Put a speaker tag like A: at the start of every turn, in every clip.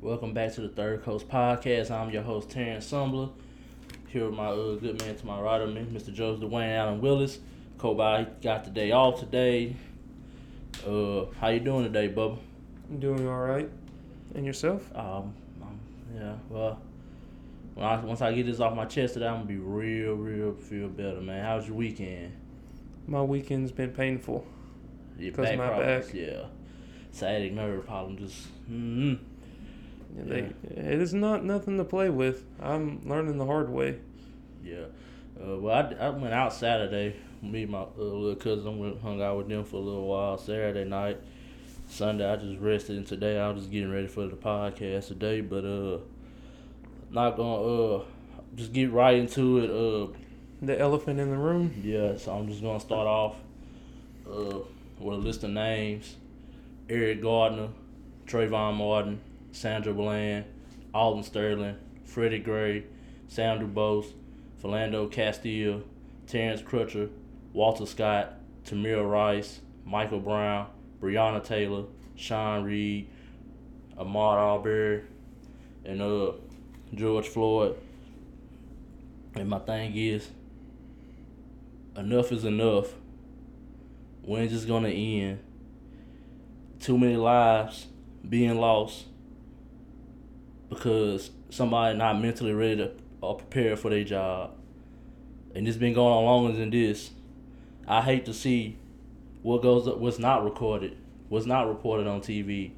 A: Welcome back to the Third Coast Podcast. I'm your host Terrence Sumbler. Here with my uh, good man to my right of me, Mr. Joseph Dwayne Allen Willis. Kobe got the day off today. Uh, how you doing today, Bubba?
B: I'm doing all right. And yourself?
A: Um, um yeah. Well, when I, once I get this off my chest today, I'm gonna be real, real feel better, man. How's your weekend?
B: My weekend's been painful.
A: Your
B: 'Cause
A: back
B: my
A: problems,
B: back.
A: yeah. Sciatic nerve problem, just mm-hmm.
B: Yeah, it is not nothing to play with. I'm learning the hard way.
A: Yeah. Uh, well, I, I went out Saturday. Me and my uh, little cousin went hung out with them for a little while. Saturday night, Sunday I just rested, and today I was just getting ready for the podcast today. But uh, not gonna uh, just get right into it. Uh,
B: The elephant in the room.
A: yeah. So I'm just gonna start off uh with a list of names: Eric Gardner, Trayvon Martin, Sandra Bland, Alden Sterling, Freddie Gray, Sam DuBose, Philando Castile, Terrence Crutcher, Walter Scott, Tamir Rice, Michael Brown, Breonna Taylor, Sean Reed, Ahmaud Arbery, and uh George Floyd. And my thing is, enough is enough. When's this gonna end? Too many lives being lost because somebody not mentally ready to or prepared for their job. And it's been going on longer than this. I hate to see what goes up, what's not recorded, what's not reported on TV,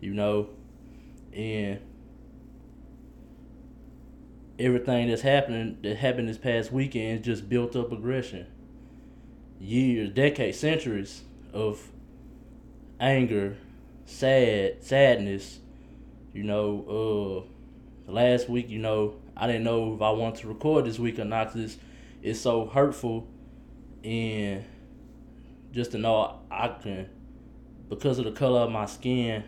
A: you know, and everything that's happening that happened this past weekend just built up aggression. Years, decades, centuries of anger, sad, sadness. You know, uh, last week, you know, I didn't know if I wanted to record this week or not 'cause it's, it's so hurtful and just to know I can, because of the color of my skin,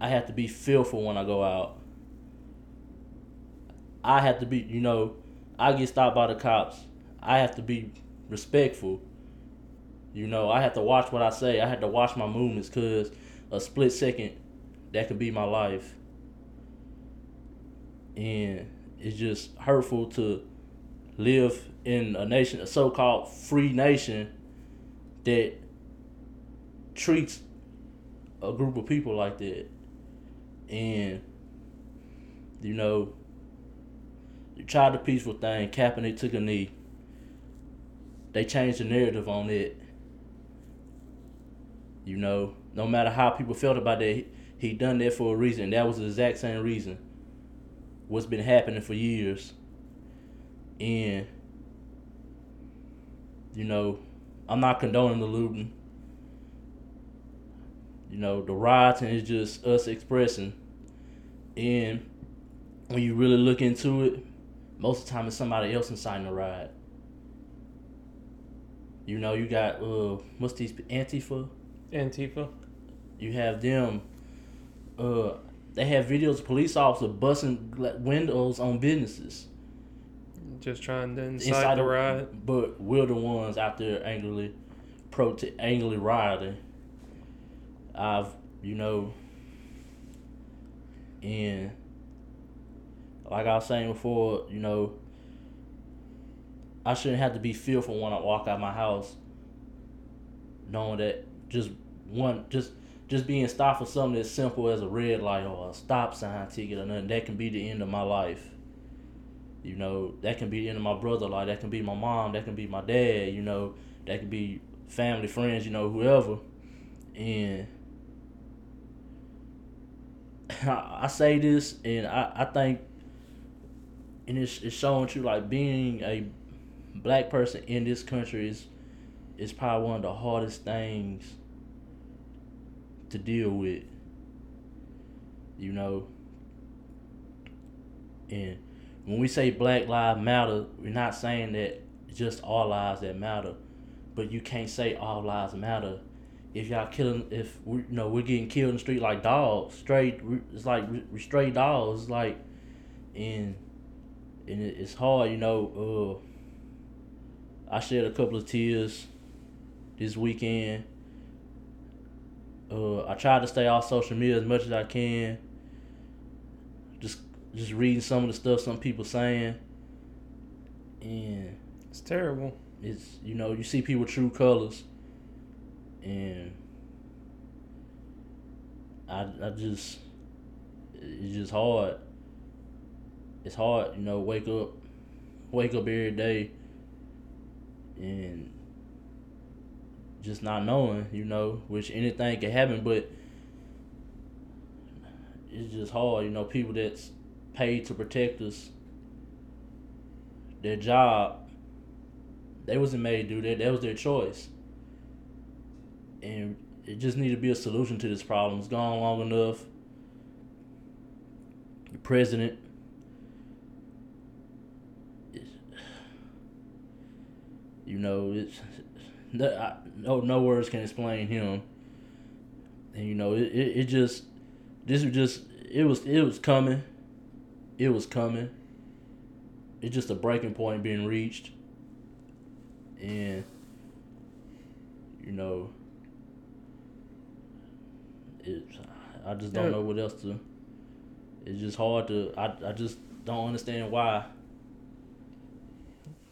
A: I have to be fearful when I go out. I have to be, you know, I get stopped by the cops. I have to be respectful. You know, I have to watch what I say. I have to watch my movements because a split second, that could be my life. And it's just hurtful to live in a nation, a so called free nation that treats a group of people like that. And, you know, you tried the peaceful thing, Kaepernick took a knee. They changed the narrative on it. You know, no matter how people felt about that, he, done that for a reason. That was the exact same reason. What's been happening for years. And, you know, I'm not condoning the looting. You know, the rioting is just us expressing. And when you really look into it, most of the time it's somebody else inciting the riot. You know, you got uh what's these Antifa?
B: Antifa.
A: You have them uh they have videos of police officers busting windows on businesses.
B: Just trying to incite
A: Inside
B: the
A: the-
B: riot.
A: But we're the ones out there angrily prote angrily rioting. I've you know and like I was saying before, you know, I shouldn't have to be fearful when I walk out my house, knowing that just one just just being stopped for something as simple as a red light or a stop sign ticket or nothing, that can be the end of my life. You know, that can be the end of my brother life, that can be my mom, that can be my dad, you know, that can be family, friends, you know, whoever. And I, I say this and I, I think and it's, it's showing you like being a black person in this country is is probably one of the hardest things to deal with. You know. And when we say Black Lives Matter, we're not saying that just all lives that matter, but you can't say all lives matter if y'all killing if we you know we're getting killed in the street like dogs, straight it's like stray dogs, like and and it's hard, you know. Uh, I shed a couple of tears this weekend. Uh, I try to stay off social media as much as I can. Just just reading some of the stuff some people saying, and
B: It's terrible.
A: it's you know you see people true colors, and I I just it's just hard. It's hard, you know. Wake up, wake up every day, and just not knowing, you know, which anything can happen, but it's just hard, you know. People that's paid to protect us, their job they wasn't made to do that. That was their choice. And it just need to be a solution to this problem. It's gone long enough. The president you know, it's no, I, no no words can explain him. And you know, it, it, it just this was just it was it was coming. It was coming. It's just a breaking point being reached and you know it I just don't know what else to it's just hard to I, I just don't understand why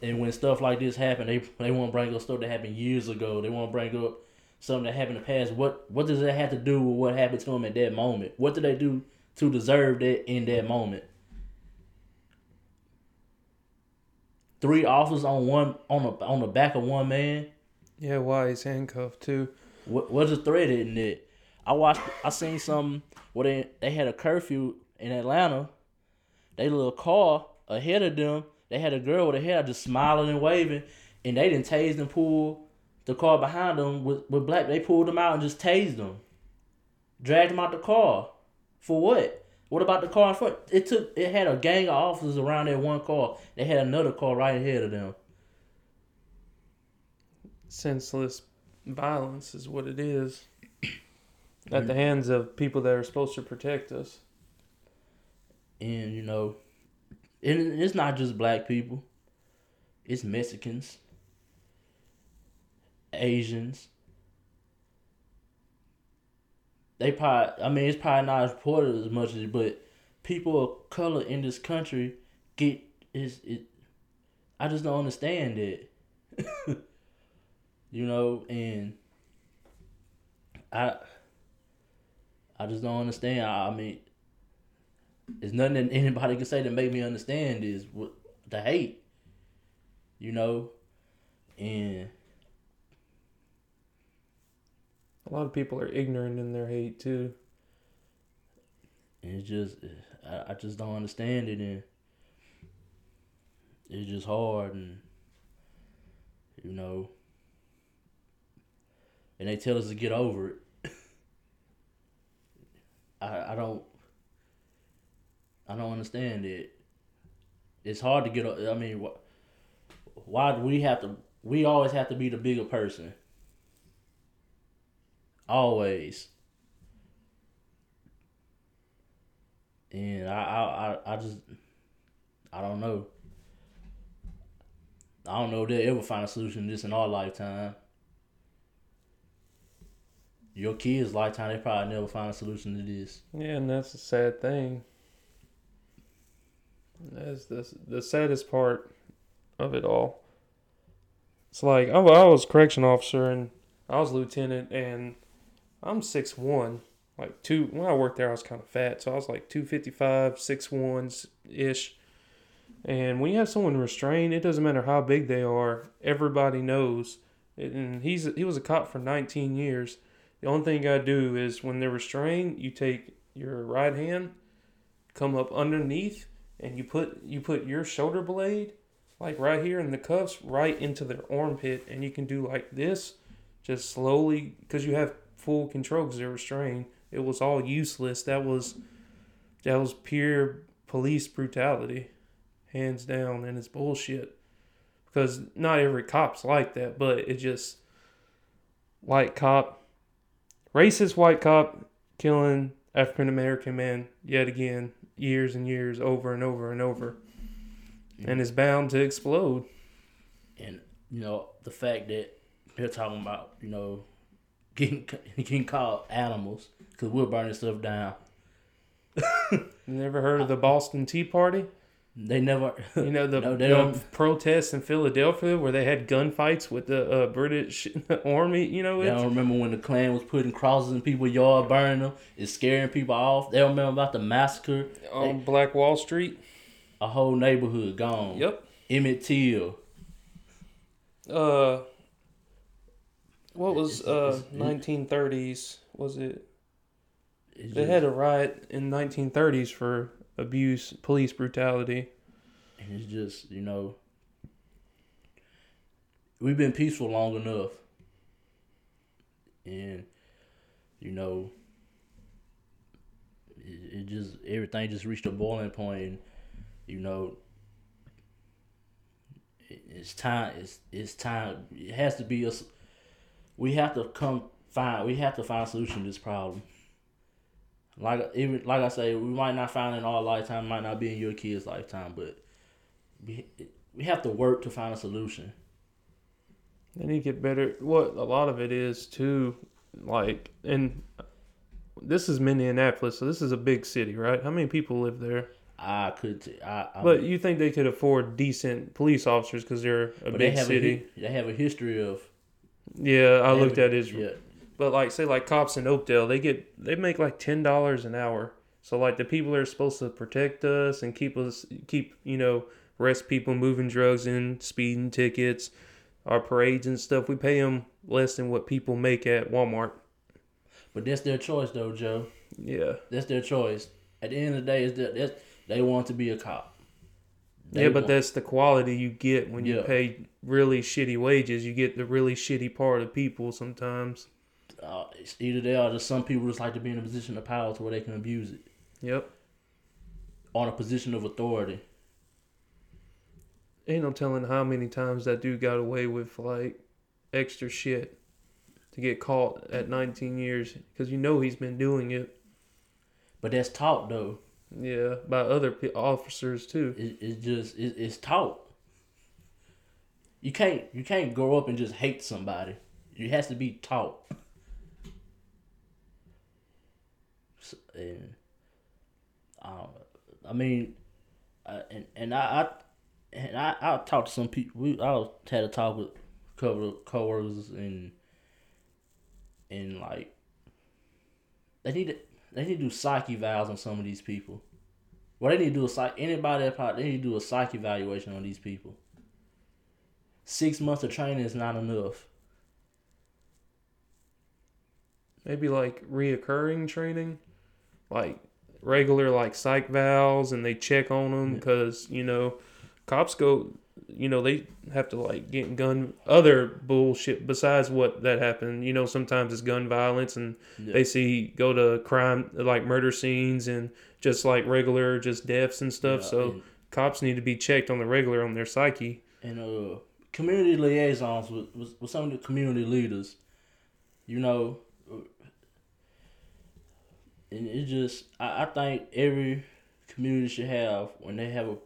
A: and when stuff like this happen they they want to bring up stuff that happened years ago they want to bring up something that happened in the past what what does that have to do with what happened to them at that moment what did they do to deserve that in that moment three officers on one on the on the back of one man
B: Yeah, why he's handcuffed too.
A: what what's the threat in it? I watched. I seen something where they they had a curfew in Atlanta. They little car ahead of them. They had a girl with her hair just smiling and waving, and they didn't tase and pull the car behind them with with black. They pulled them out and just tased them, dragged them out the car. For what? What about the car in front? It took. It had a gang of officers around that one car. They had another car right ahead of them.
B: Senseless violence is what it is. At the hands of people that are supposed to protect us.
A: and you know, and it's not just black people. It's Mexicans, Asians. They probably, I mean, it's probably not reported as much as, but people of color in this country get is it. I just don't understand it. you know, and I, I just don't understand. I, I mean, there's nothing that anybody can say to make me understand is what the hate. You know, and
B: A lot of people are ignorant in their hate too.
A: it's just I, I just don't understand it, and it's just hard, and you know, and they tell us to get over it. I I don't I don't understand it. It's hard to get. I mean, wh- why do we have to? We always have to be the bigger person. Always. And I, I, I, I just, I don't know. I don't know if they'll ever find a solution to this in our lifetime. Your kids' lifetime, they probably never find a solution to this.
B: Yeah, and that's a sad thing. That's the the saddest part of it all. It's like I, I was correction officer and I was lieutenant and I'm six one, like two. When I worked there, I was kind of fat, so I was like two fifty five, six ones ish. And when you have someone restrained, it doesn't matter how big they are. Everybody knows. And he's he was a cop for nineteen years. The only thing you gotta do is when they're restrained, you take your right hand, come up underneath, and you put you put your shoulder blade, like right here in the cuffs, right into their armpit, and you can do like this, just slowly, because you have full control because they're restrained. It was all useless. That was that was pure police brutality, hands down, and it's bullshit. Because not every cop's like that, but it just white cop racist white cop killing African American man yet again, years and years over and over and over. And it's bound to explode.
A: And, you know, the fact that they're talking about, you know, getting getting called animals because we're burning stuff down.
B: You never heard of the Boston Tea Party?
A: They never.
B: You know the,
A: No,
B: the protests in Philadelphia where they had gunfights with the uh, British army. You know
A: They
B: it.
A: don't remember when the Klan was putting crosses in people's yard, burning them. It's scaring people off. They don't remember about the massacre.
B: on Black Wall Street.
A: A whole neighborhood gone.
B: Yep.
A: Emmett Till.
B: Uh, what was
A: It's-
B: uh nineteen thirties? Was it? They
A: just-
B: had a riot in nineteen thirties for abuse, police brutality.
A: And it's just, you know, we've been peaceful long enough. And, you know, it, it just, everything just reached a boiling point and, you know, it, it's time, it's, it's time, it has to be us, we have to come find, we have to find a solution to this problem. Like even like I say, we might not find it in our lifetime, might not be in your kid's lifetime, but we we have to work to find a solution.
B: They need to get better. What a lot of it is too, like, and this is Minneapolis, so this is a big city, right? How many people live there?
A: I could, t- I, I
B: But you think they could afford decent police officers because they're a
A: but they
B: big city?
A: a they have a history of.
B: yeah, I looked at Israel.
A: Yeah,
B: But like say like cops in Oakdale, they get they make like ten dollars an hour. So like the people that are supposed to protect us and keep us keep you know arrest people moving drugs in speeding tickets, our parades and stuff. We pay them less than what people make at Walmart.
A: but that's their choice, though, Joe.
B: Yeah,
A: That's their choice. At the end of the day, is that they want to be a cop. They
B: yeah, but
A: want-
B: that's the quality you get when you
A: Yeah.
B: pay really shitty wages. You get the really shitty part of people sometimes.
A: Uh, it's either they or just some people just like to be in a position of power to where they can abuse it
B: Yep.
A: on a position of authority.
B: Ain't no telling how many times that dude got away with like extra shit to get caught at 19 years because you know he's been doing it.
A: But that's taught though.
B: Yeah, by other officers too.
A: It, it's just it, it's taught. You can't you can't grow up and just hate somebody. It has to be taught. S- And I. I mean, uh, and and I, I and I I talked to some people. We I had a talk with of coworkers and and like they need to they need to do psych evals on some of these people. Well, they need to do a psych. Anybody that probably they need to do a psych evaluation on these people. Six months of training is not enough.
B: Maybe like reoccurring training, like regular like psych evals, and they check on them because you know cops go. You know they have to like get gun other bullshit besides what that happened. You know sometimes it's gun violence and
A: Yeah.
B: they see go to crime like murder scenes and just like regular just deaths and stuff.
A: Yeah,
B: so
A: and,
B: cops need to be checked on the regular on their psyche.
A: and uh, community liaisons with, with with some of the community leaders. You know, and it just I, I think every community should have when they have a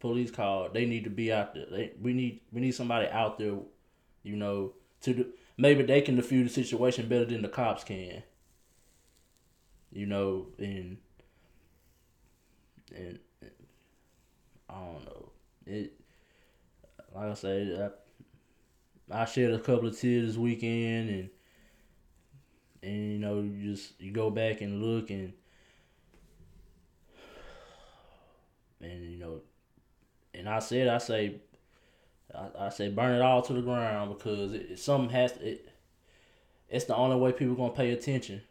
A: police call, they need to be out there. They we need we need somebody out there, you know, to do, maybe they can defuse the situation better than the cops can. You know, and and, and I don't know it. Like I said, I, I shed a couple of tears this weekend, and and you know you just you go back and look and and you know and I said I say I, I say burn it all to the ground because it, it something has to, it it's the only way people gonna pay attention.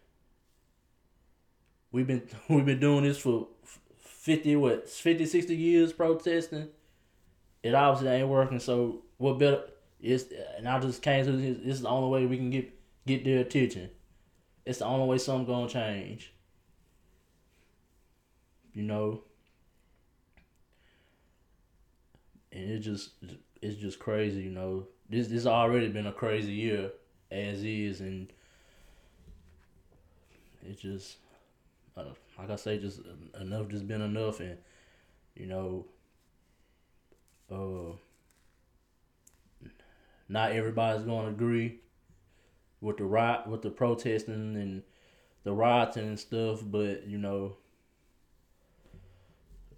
A: We've been we've been doing this for 50 what 50 60 years protesting. It obviously ain't working so what better is and I just came to this this is the only way we can get get their attention. It's the only way something gonna change. You know. And it just it's just crazy, you know. This this already been a crazy year as is and it just uh, like I say just enough just been enough and you know uh not everybody's to agree with the riot, with the protesting and the rioting and stuff. But you know,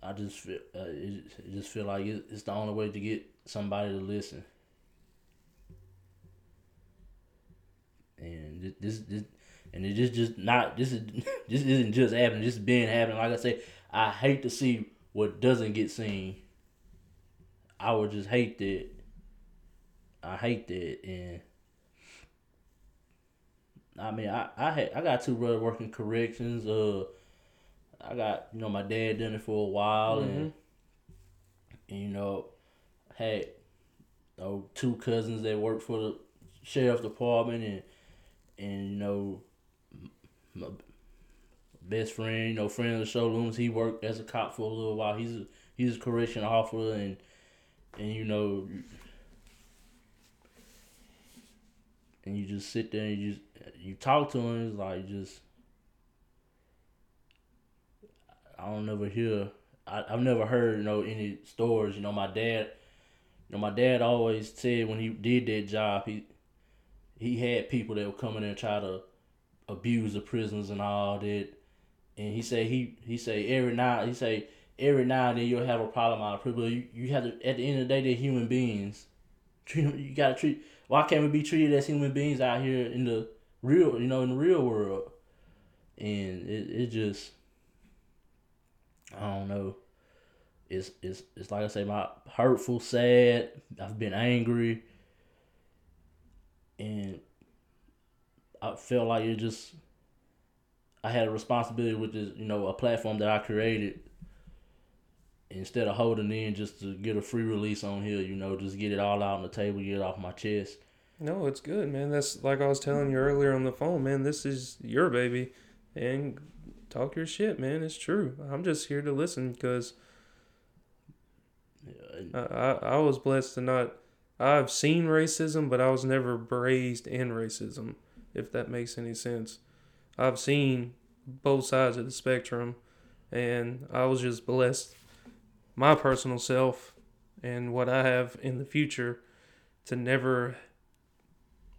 A: I just feel uh, it, just feel like it, it's the only way to get somebody to listen. And this, this, and it just just not this is this isn't just happening. This is being happening. Like I say, I hate to see what doesn't get seen. I would just hate that. I hate that, and I mean, I I had, I got two brothers working corrections. Uh, I got you know my dad done it for a while, mm-hmm. and, and you know, had you know, two cousins that worked for the sheriff department, and and you know, my best friend, you know, friend of the show, Loomis, he worked as a cop for a little while. He's a, he's a correction officer, and and you know, and you just sit there and you just you talk to him. It's like just I don't never hear. I, I've never heard you know any stories. You know, my dad. You know, my dad always said when he did that job, he he had people that would come in and try to abuse the prisoners and all that. And he said he he say every now he say every now and then you'll have a problem out of prison. You, you have to at the end of the day they're human beings. Treat them, you gotta treat. Why can't we be treated as human beings out here in the real you know in the real world? And it it just I don't know. It's it's it's like I say, my hurtful, sad. I've been angry, and I felt like it just. I had a responsibility with this, you know, a platform that I created. Instead of holding in just to get a free release on here, you know, just get it all out on the table, get it off my chest.
B: No, it's good, man. That's like I was telling you earlier on the phone, man. This is your baby, and talk your shit, man. It's true. I'm just here to listen because I, I, I was blessed to not. I've seen racism, but I was never raised in racism, if that makes any sense. I've seen both sides of the spectrum, and I was just blessed, my personal self, and what I have in the future, to never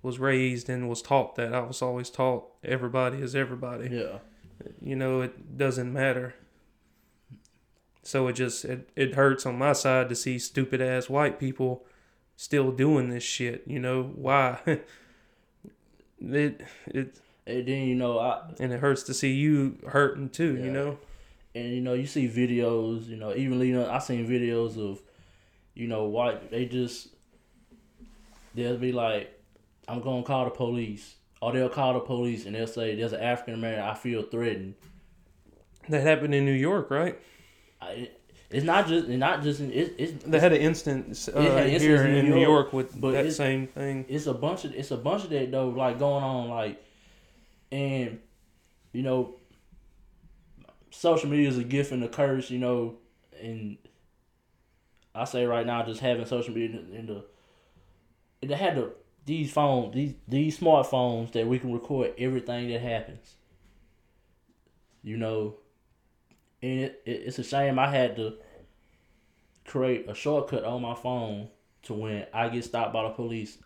B: was raised and was taught that. I was always taught everybody is everybody.
A: Yeah
B: you know, it doesn't matter. So it just it, it hurts on my side to see stupid ass white people still doing this shit. You know why? it it
A: and then you know I
B: and it hurts to see you hurting too. Yeah. You know,
A: and you know you see videos. You know even you know I seen videos of you know white they just they'll be like I'm gonna call the police or they'll call the police and they'll say there's an African American I feel threatened.
B: That happened in New York, right?
A: I, it's not just it's not just it, it's
B: they had an instance uh, had here in, New, York, New York with but that same thing.
A: It's a bunch of it's a bunch of that though like going on like, and you know, social media is a gift and a curse, you know, and I say right now just having social media in the, it had the these phones, these these smartphones that we can record everything that happens. You know, and it, it, it's a shame I had to create a shortcut on my phone to when I get stopped by the police.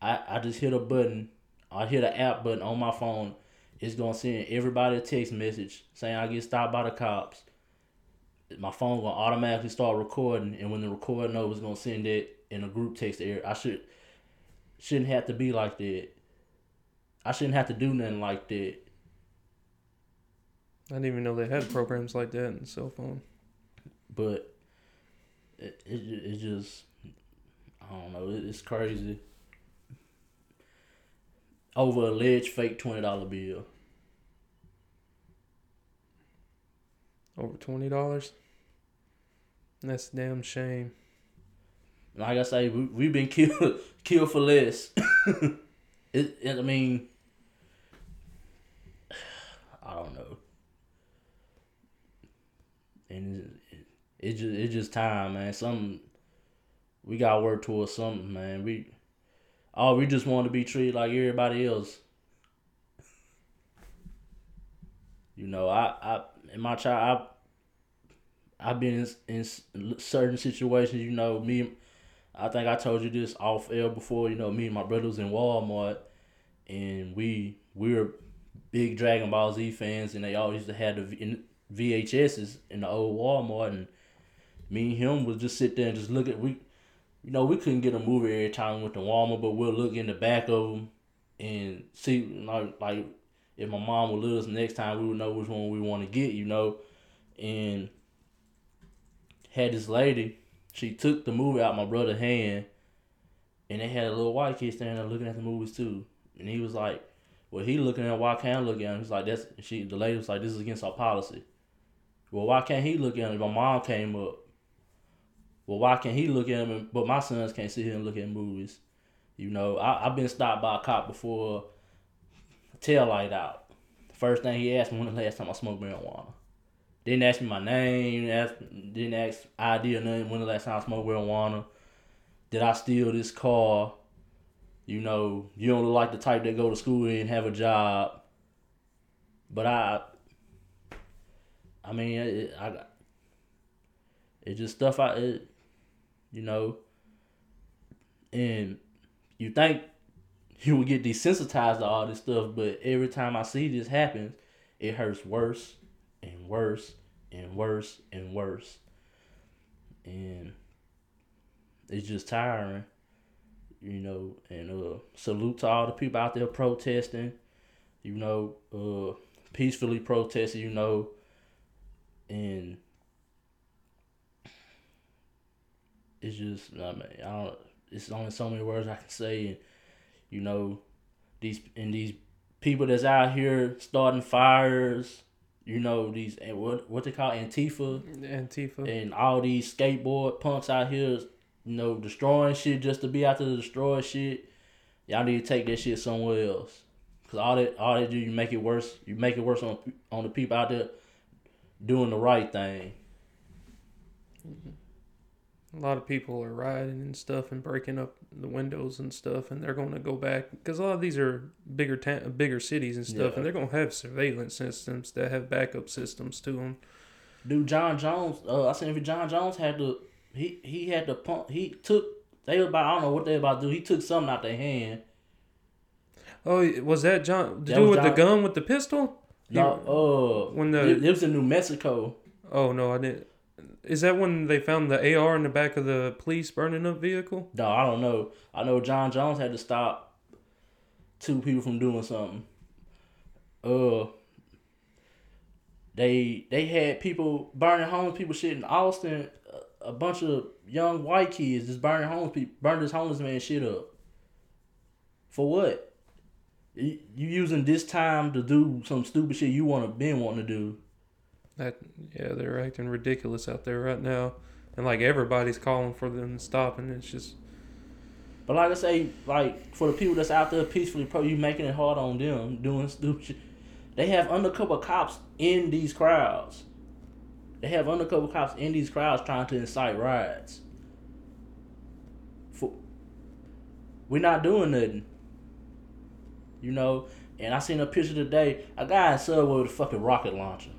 A: I, I just hit a button. I hit an app button on my phone. It's gonna send everybody a text message saying I get stopped by the cops. My phone gonna automatically start recording, and when the recording over, it's gonna send it in a group text area. I should shouldn't have to be like that. I shouldn't have to do nothing like that.
B: I didn't even know they had programs like that in the cell phone.
A: But it it, it just I don't know. It, it's crazy. Over a alleged fake twenty dollar bill.
B: Over twenty dollars. That's a damn shame
A: like I say, we we've been killed killed for less. it, it, I mean, I don't know. And it, it, just it's just time, man. Some we got to work towards something, man. We oh, we just want to be treated like everybody else. You know, I I in my child, I I've been in, in certain situations. You know, me I think I told you this off air before. You know, me and my brother was in Walmart, and we we were big Dragon Ball Z fans, and they always used to have the VHSs in the old Walmart, and me and him would just sit there and just look at we, you know, we couldn't get a movie every time went to Walmart, but we'll look in the back of them and see like like if my mom would us next time, we would know which one we want to get, you know, and had this lady, she took the movie out my brother's hand, and they had a little white kid standing there looking at the movies too, and he was like, "Well, he looking at why can't I look at him?" He's like, "That's she." The lady was like, "This is against our policy." Well, why can't he look at him? My mom came up. Well, why can't he look at him? But my sons can't sit here and look at movies. You know, I, I've been stopped by a cop before, tail light out. First thing he asked me when the last time I smoked marijuana. Didn't ask me my name, didn't ask ID or nothing when the last time I smoked marijuana. Did I steal this car? You know, you don't look like the type that go to school and have a job. But I, I mean, it, I, it's just stuff I, it, you know, and you think you would get desensitized to all this stuff, but every time I see this happen, it hurts worse and worse and worse and worse. And it's just tiring, you know. And uh, salute to all the people out there protesting, you know, uh, peacefully protesting, you know, and it's just I mean I don't. It's only so many words I can say, and you know, these and these people that's out here starting fires, you know, these what what they call Antifa,
B: Antifa.
A: and all these skateboard punks out here, you know, destroying shit just to be out there to destroy shit. Y'all need to take that shit somewhere else, cause all that all they do you make it worse. You make it worse on on the people out there doing the right thing. Mm-hmm.
B: A lot of people are rioting and stuff and breaking up the windows and stuff, and they're going to go back because a lot of these are bigger ta- bigger cities and stuff,
A: Yeah.
B: and they're going to have surveillance systems that have backup systems to them.
A: Dude, Jon Jones. Uh, I seen if Jon Jones had to. He he had to pump. He took. They about. I don't know what they about to do. He took something out their hand.
B: Oh, was that Jon? To
A: That
B: do
A: was
B: with the gun with the pistol? He-
A: No, uh,
B: when the-
A: it, it was in New Mexico.
B: Oh no, I didn't. Is that when they found the AR in the back of the police burning up vehicle?
A: No, I don't know. I know Jon Jones had to stop two people from doing something. Uh, they they had people burning homeless people shit in Austin. A, bunch of young white kids just burning homeless people, burning this homeless man shit up. For what? You using this time to do some stupid shit you want to been wanting to do.
B: That yeah, they're acting ridiculous out there right now, and like everybody's calling for them to stop, and it's just
A: But like I say, like for the people that's out there peacefully, pro, you making it hard on them doing stupid shit. They have undercover cops in these crowds. They have undercover cops in these crowds trying to incite riots. For we're not doing nothing. You know, and I seen a picture today. A guy in Subway with a fucking rocket launcher.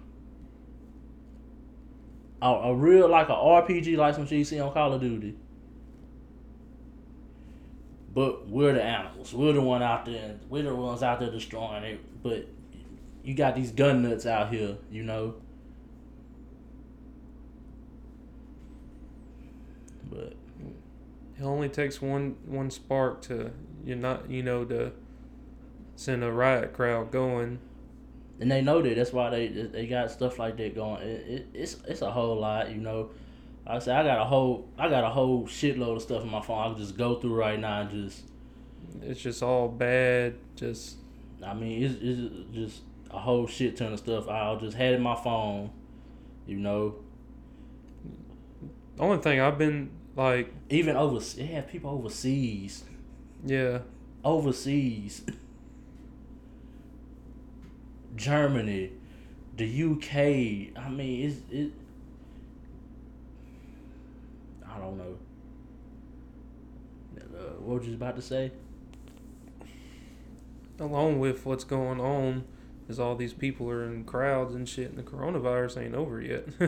A: A, a real like a RPG like some shit you see on Call of Duty. But we're the animals. We're the one out there. We're the ones out there destroying it. But you got these gun nuts out here, you know. But
B: it only takes one one spark to you not you know to send a riot crowd going.
A: And they know that. That's why they they got stuff like that going. It, it, it's it's a whole lot, you know. Like I said I got a whole I got a whole shitload of stuff in my phone. I can just go through right now and just.
B: It's just all bad. Just
A: I mean, it's, it's just a whole shit ton of stuff. I'll just had in my phone, you know.
B: the only thing I've been like,
A: Even over, they have people overseas.
B: yeah,
A: overseas. Germany, the UK. I mean, it's it. I don't know. Uh, what was you about to say?
B: along with what's going on, is all these people are in crowds and shit, and the coronavirus ain't over yet.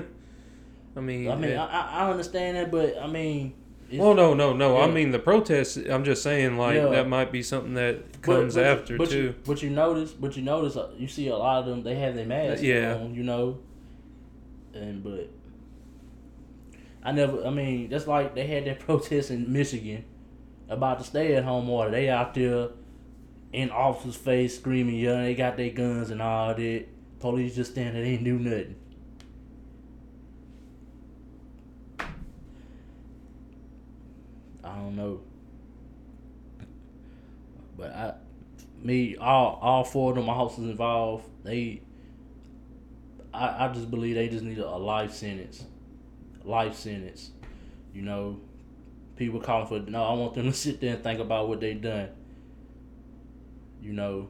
B: I mean,
A: I mean,
B: it-
A: I, I understand that, but I mean,
B: Well, no, no, no. I mean the protests. I'm just saying, like
A: Yeah.
B: that might be something that comes
A: but,
B: after
A: but
B: too.
A: You, but you notice, but you notice, uh, you see a lot of them. They have their masks
B: Yeah.
A: on, you know. And but I never. I mean, that's like they had that protest in Michigan about the stay-at-home order. They out there in officers' face screaming, yelling. They got their guns and all that. Police just standing there, they ain't do nothing. Don't know. But I, me, all all four of them officers involved, they, I, I just believe they just need a, a life sentence, life sentence. You know, people calling for no. I want them to sit there and think about what they done. You know,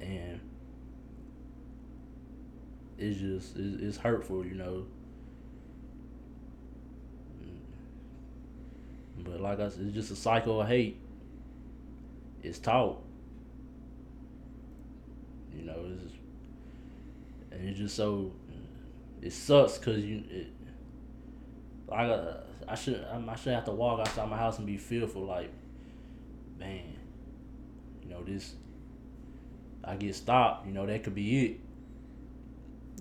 A: and it's just it's, it's hurtful. You know. But like I said, it's just a cycle of hate. It's taught. You know, it's just, and it's just so it sucks because you it, I got I should I shouldn't have to walk outside my house and be fearful like man you know this I get stopped you know that could be it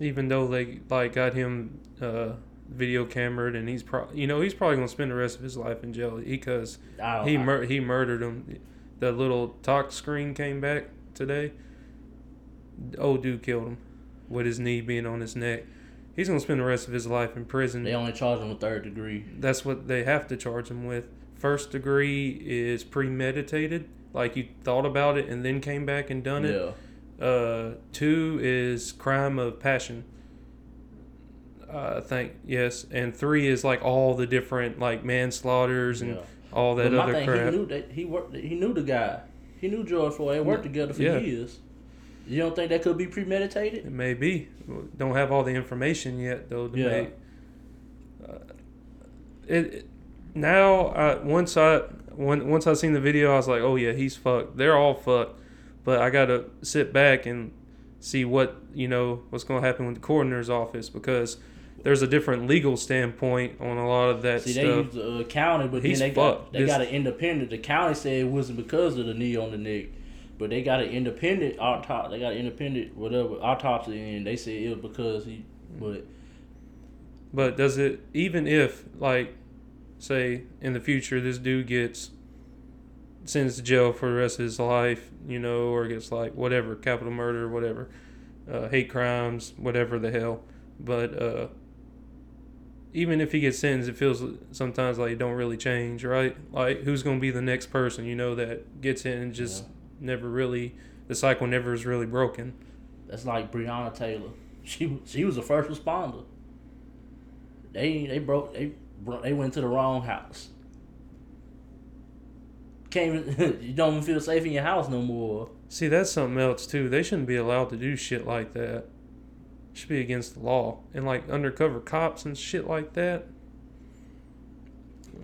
B: Even though they like got him uh, video cameraed, and he's pro- you know he's probably gonna spend the rest of his life in jail because
A: I,
B: he mur- he murdered him. The little talk screen came back today. Old dude killed him with his knee being on his neck. He's gonna spend the rest of his life in prison.
A: they only charge him with third degree
B: That's what they have to charge him with. First degree is premeditated, like you thought about it and then came back and done it.
A: yeah
B: Uh, two is crime of passion. Uh, I think yes, and three is like all the different like manslaughters and
A: yeah.
B: all that
A: But my
B: other
A: thing,
B: crap.
A: he knew that he worked he knew the guy he knew George Floyd they worked together for
B: Yeah.
A: years you don't think that could be premeditated
B: It may be. Don't have all the information yet though. To
A: Yeah.
B: make, uh, it, it now uh, once I when, once I seen the video, I was like, oh yeah, he's fucked. They're all fucked. But I gotta sit back and see what you know what's gonna happen with the coroner's office because there's a different legal standpoint on a lot of that
A: See, they
B: stuff.
A: used the county, but
B: He's
A: then they got
B: fucked.
A: they
B: This-
A: got an independent. The county said it wasn't because of the knee on the neck, but they got an independent autopsy. They got an independent whatever autopsy, and they said it was because he. But
B: But does it even if like say in the future this dude gets sentenced to jail for the rest of his life, you know, or gets like whatever, capital murder, whatever, uh, hate crimes, whatever the hell. But uh even if he gets sentenced, it feels sometimes like it don't really change, right? Like who's gonna be the next person, you know, that gets in and just
A: Yeah.
B: never really the cycle never is really broken.
A: that's like Breonna Taylor. She she was a first responder. They they broke they they went to the wrong house. Can't even, you don't even feel safe in your house no more.
B: See, that's something else too. They shouldn't be allowed to do shit like that. Should be against the law. And like undercover cops and shit like that.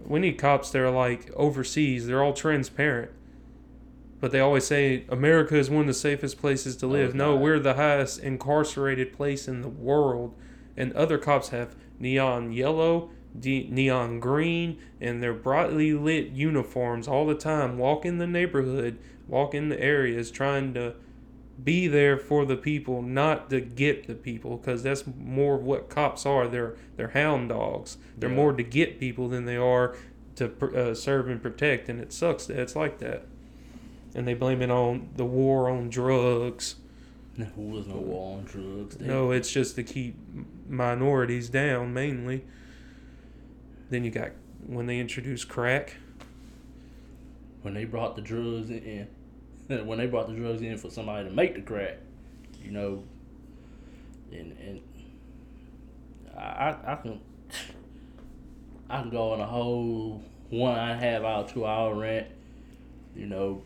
B: We need cops that are like overseas. They're all transparent. But they always say America is one of the safest places to
A: oh,
B: live.
A: it's
B: No, we're the highest incarcerated place in the world. And other cops have neon yellow, de- neon green, and their brightly lit uniforms all the time. Walk in the neighborhood, walk in the areas, trying to be there for the people, not to get the people, because that's more of what cops are. They're they're hound dogs. They're
A: Yeah.
B: more to get people than they are to pr- uh, serve and protect, and it sucks that it's like that. And they blame it on the war on drugs.
A: There was no war on drugs. They-
B: No, it's just to keep minorities down mainly. Then you got when they introduced crack.
A: when they brought the drugs in, when they brought the drugs in for somebody to make the crack, you know, and and I I, can I can go on a whole one and a half hour, two hour rant, you know.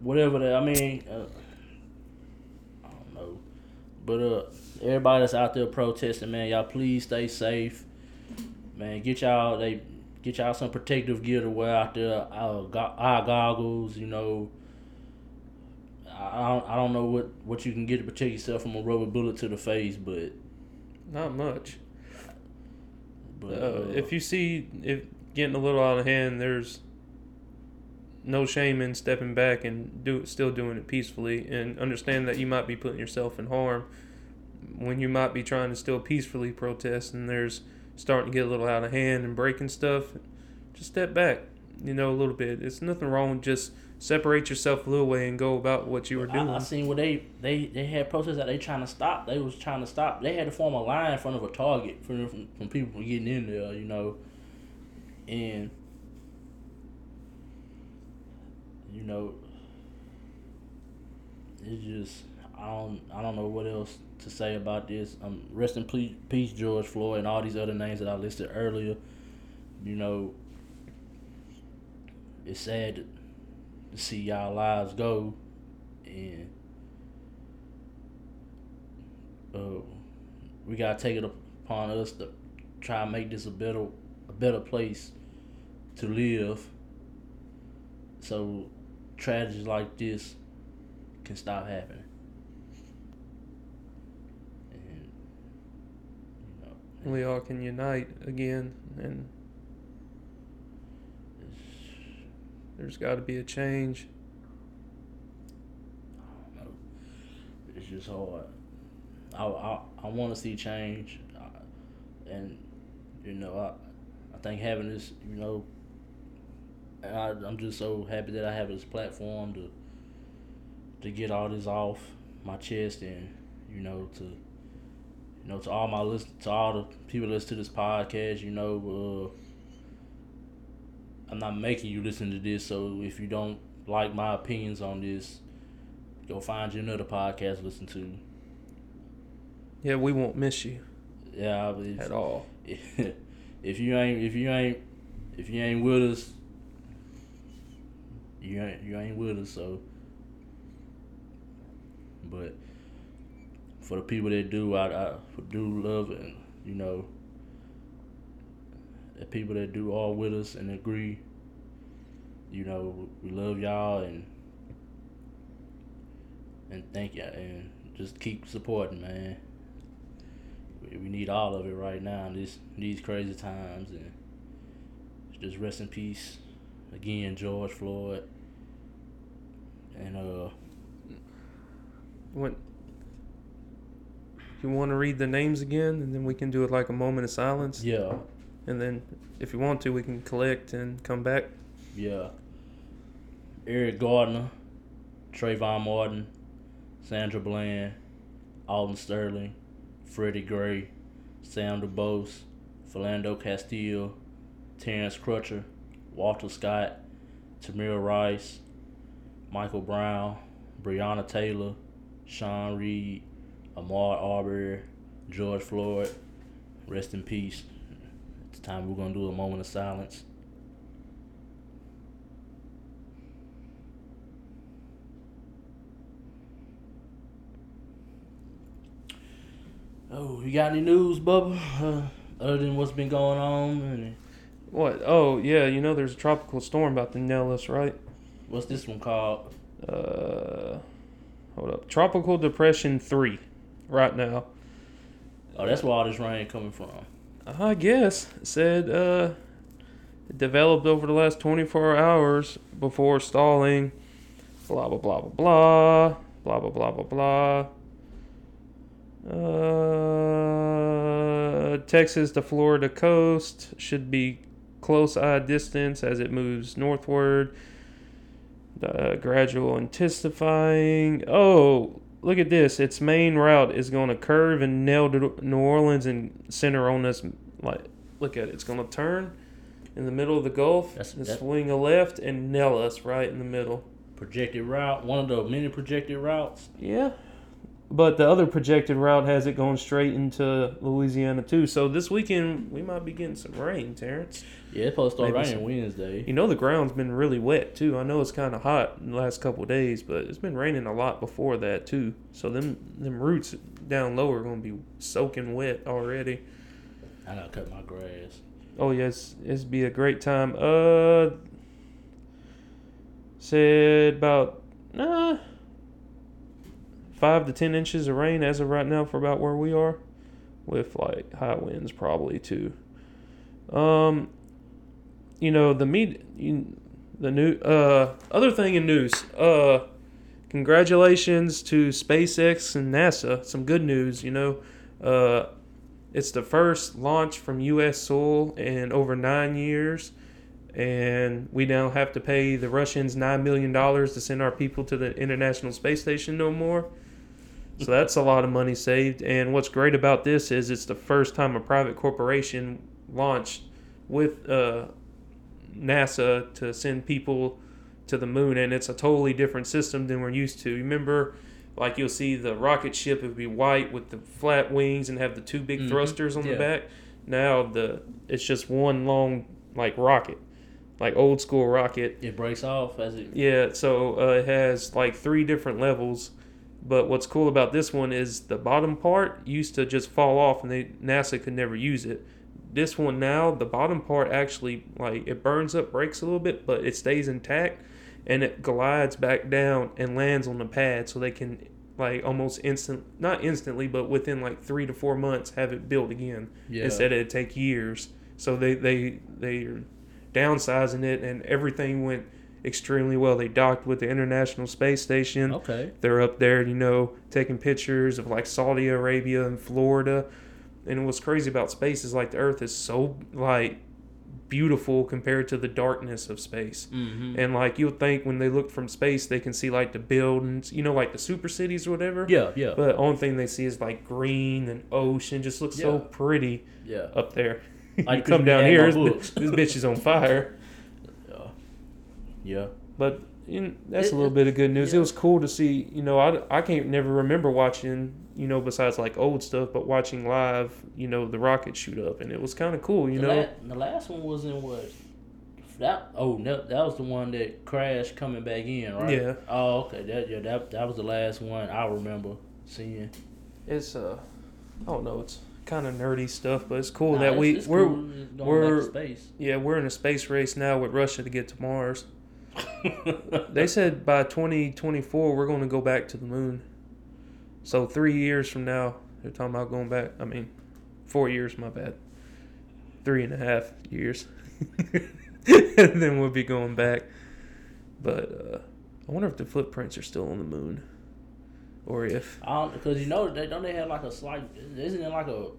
A: Whatever that I mean, uh, I don't know, but uh, everybody that's out there protesting, man, y'all please stay safe man, get y'all they get y'all some protective gear to wear out there. Our, go- eye goggles, you know. I I don't, I don't know what, what you can get to protect yourself from a rubber bullet to the face, but
B: Not much.
A: But
B: uh,
A: uh,
B: if you see if getting a little out of hand, there's no shame in stepping back and do still doing it peacefully, and understand that you might be putting yourself in harm when you might be trying to still peacefully protest, and there's starting to get a little out of hand and breaking stuff. Just step back, you know, a little bit. It's nothing wrong. Just separate yourself a little way and go about what you were doing.
A: I, I seen where they they they had protests that they trying to stop. They was trying to stop. They had to form a line in front of a target from from, from people from getting in there. You know, and you know, it's just I don't I don't know what else to say about this. Um, rest in peace, George Floyd, and all these other names that I listed earlier. You know, it's sad to, to see y'all lives go, and uh, we gotta take it upon us to try and make this a better a better place to live. So tragedies like this can stop happening. And
B: we all can unite again, and there's got to be a change.
A: It's just hard. I I, I want to see change, uh, and you know I I think having this you know. I, I'm just so happy that I have this platform to to get all this off my chest and you know to you know to all my listen to all the people that listen to this podcast you know uh, I'm not making you listen to this so if you don't like my opinions on this go find you another podcast to listen to.
B: Yeah, we won't miss you.
A: Yeah it's,
B: at all.
A: if you ain't if you ain't if you ain't with us you ain't you ain't with us so. But for the people that do I, I do love it you know the people that do all with us and agree you know we love y'all and and thank you and just keep supporting man. We, we need all of it right now in this these crazy times and just rest in peace. Again George Floyd. And uh
B: When you want to read the names again, and then we can do it like a moment of silence,
A: yeah.
B: And then if you want to, we can collect and come back.
A: yeah. Eric Gardner Trayvon Martin Sandra Bland Alton Sterling Freddie Gray Sam DuBose Philando Castillo, Terrence Crutcher Walter Scott Tamir Rice Michael Brown Breonna Taylor Sean Reed Ahmaud Arbery George Floyd rest in peace it's time we're gonna do a moment of silence Oh, you got any news, Bubba? Uh, other than what's been going on, and
B: What? Oh yeah, you know there's a tropical storm about to nail us, right?
A: what's this one called?
B: Uh, hold up, tropical depression three, right now.
A: Oh, that's where all this rain coming from.
B: I guess it said uh, it developed over the last 24 hours before stalling. Blah blah blah blah blah blah blah blah blah blah. Uh, Texas to Florida coast should be close eye distance as it moves northward. Uh, gradual intensifying. Oh, look at this. Its main route is going to curve and nail to New Orleans and center on this. Like, look at it. It's going to turn in the middle of the Gulf
A: That's-
B: and
A: that-
B: swing a left and nail us right in the middle.
A: Projected route, one of the many projected routes.
B: Yeah. But the other projected route has it going straight into Louisiana too. So this weekend we might be getting some rain, Terrence.
A: Yeah, it's supposed to start
B: Maybe
A: raining Wednesday.
B: You know the ground's been really wet too. I know it's kind of hot in the last couple of days, but it's been raining a lot before that too. So them them roots down low are gonna be soaking wet already.
A: I gotta cut my grass.
B: Oh yes, it's be a great time. Uh, said about nah five to ten inches of rain as of right now for about where we are, with like high winds probably too. Um, you know the meet, the new uh other thing in news. Uh, congratulations to SpaceX and NASA. Some good news. You know, uh, it's the first launch from U.S. soil in over nine years, and we now have to pay the Russians nine million dollars to send our people to the International Space Station no more. So that's a lot of money saved. And what's great about this is it's the first time a private corporation launched with uh, NASA to send people to the moon, and it's a totally different system than we're used to. Remember, like you'll see the rocket ship it would be white with the flat wings and have the two big
A: Mhm.
B: thrusters on
A: Yeah.
B: the back. Now the it's just one long like rocket, like old school rocket.
A: It breaks off as it.
B: Yeah, so uh, it has like three different levels. But what's cool about this one is the bottom part used to just fall off and they NASA could never use it. This one now, the bottom part actually like it burns up, breaks a little bit, but it stays intact and it glides back down and lands on the pad so they can like almost instant not instantly but within like three to four months have it built again
A: Yeah.
B: instead of it take years so they they they are downsizing it and everything went extremely well they docked with the international space station
A: Okay.
B: they're up there you know taking pictures of like saudi arabia and florida and what's crazy about space is like the earth is so like beautiful compared to the darkness of space
A: Mm-hmm.
B: and like you'll think when they look from space they can see like the buildings you know like the super cities or whatever
A: Yeah. Yeah.
B: but the only thing they see is like green and ocean just looks so pretty
A: yeah.
B: up there
A: I
B: come down here this, this bitch is on fire
A: Yeah. Yeah.
B: but know, that's
A: It-
B: a little bit of good news
A: yeah.
B: it was cool to see you know I, I can't never remember watching you know besides like old stuff but watching live you know the rocket shoot up and it was kind of cool you
A: the,
B: know
A: la- the last one was in what? That oh no, that was the one that crashed coming back in, right?
B: Yeah.
A: Oh okay, that yeah that that was the last one I remember seeing.
B: it's uh i don't know it's kind of nerdy stuff but it's cool
A: Nah,
B: that
A: it's-
B: we
A: it's
B: we're
A: cool
B: we're-
A: space.
B: yeah we're in a space race now with russia to get to mars They said by 2024 we're going to go back to the moon. So three years from now, they're talking about going back. I mean, four years, my bad. Three and a half years. and then we'll be going back. But uh, I wonder if the footprints are still on the moon. Or if.
A: I don't because you know they don't they have like a slight isn't it like a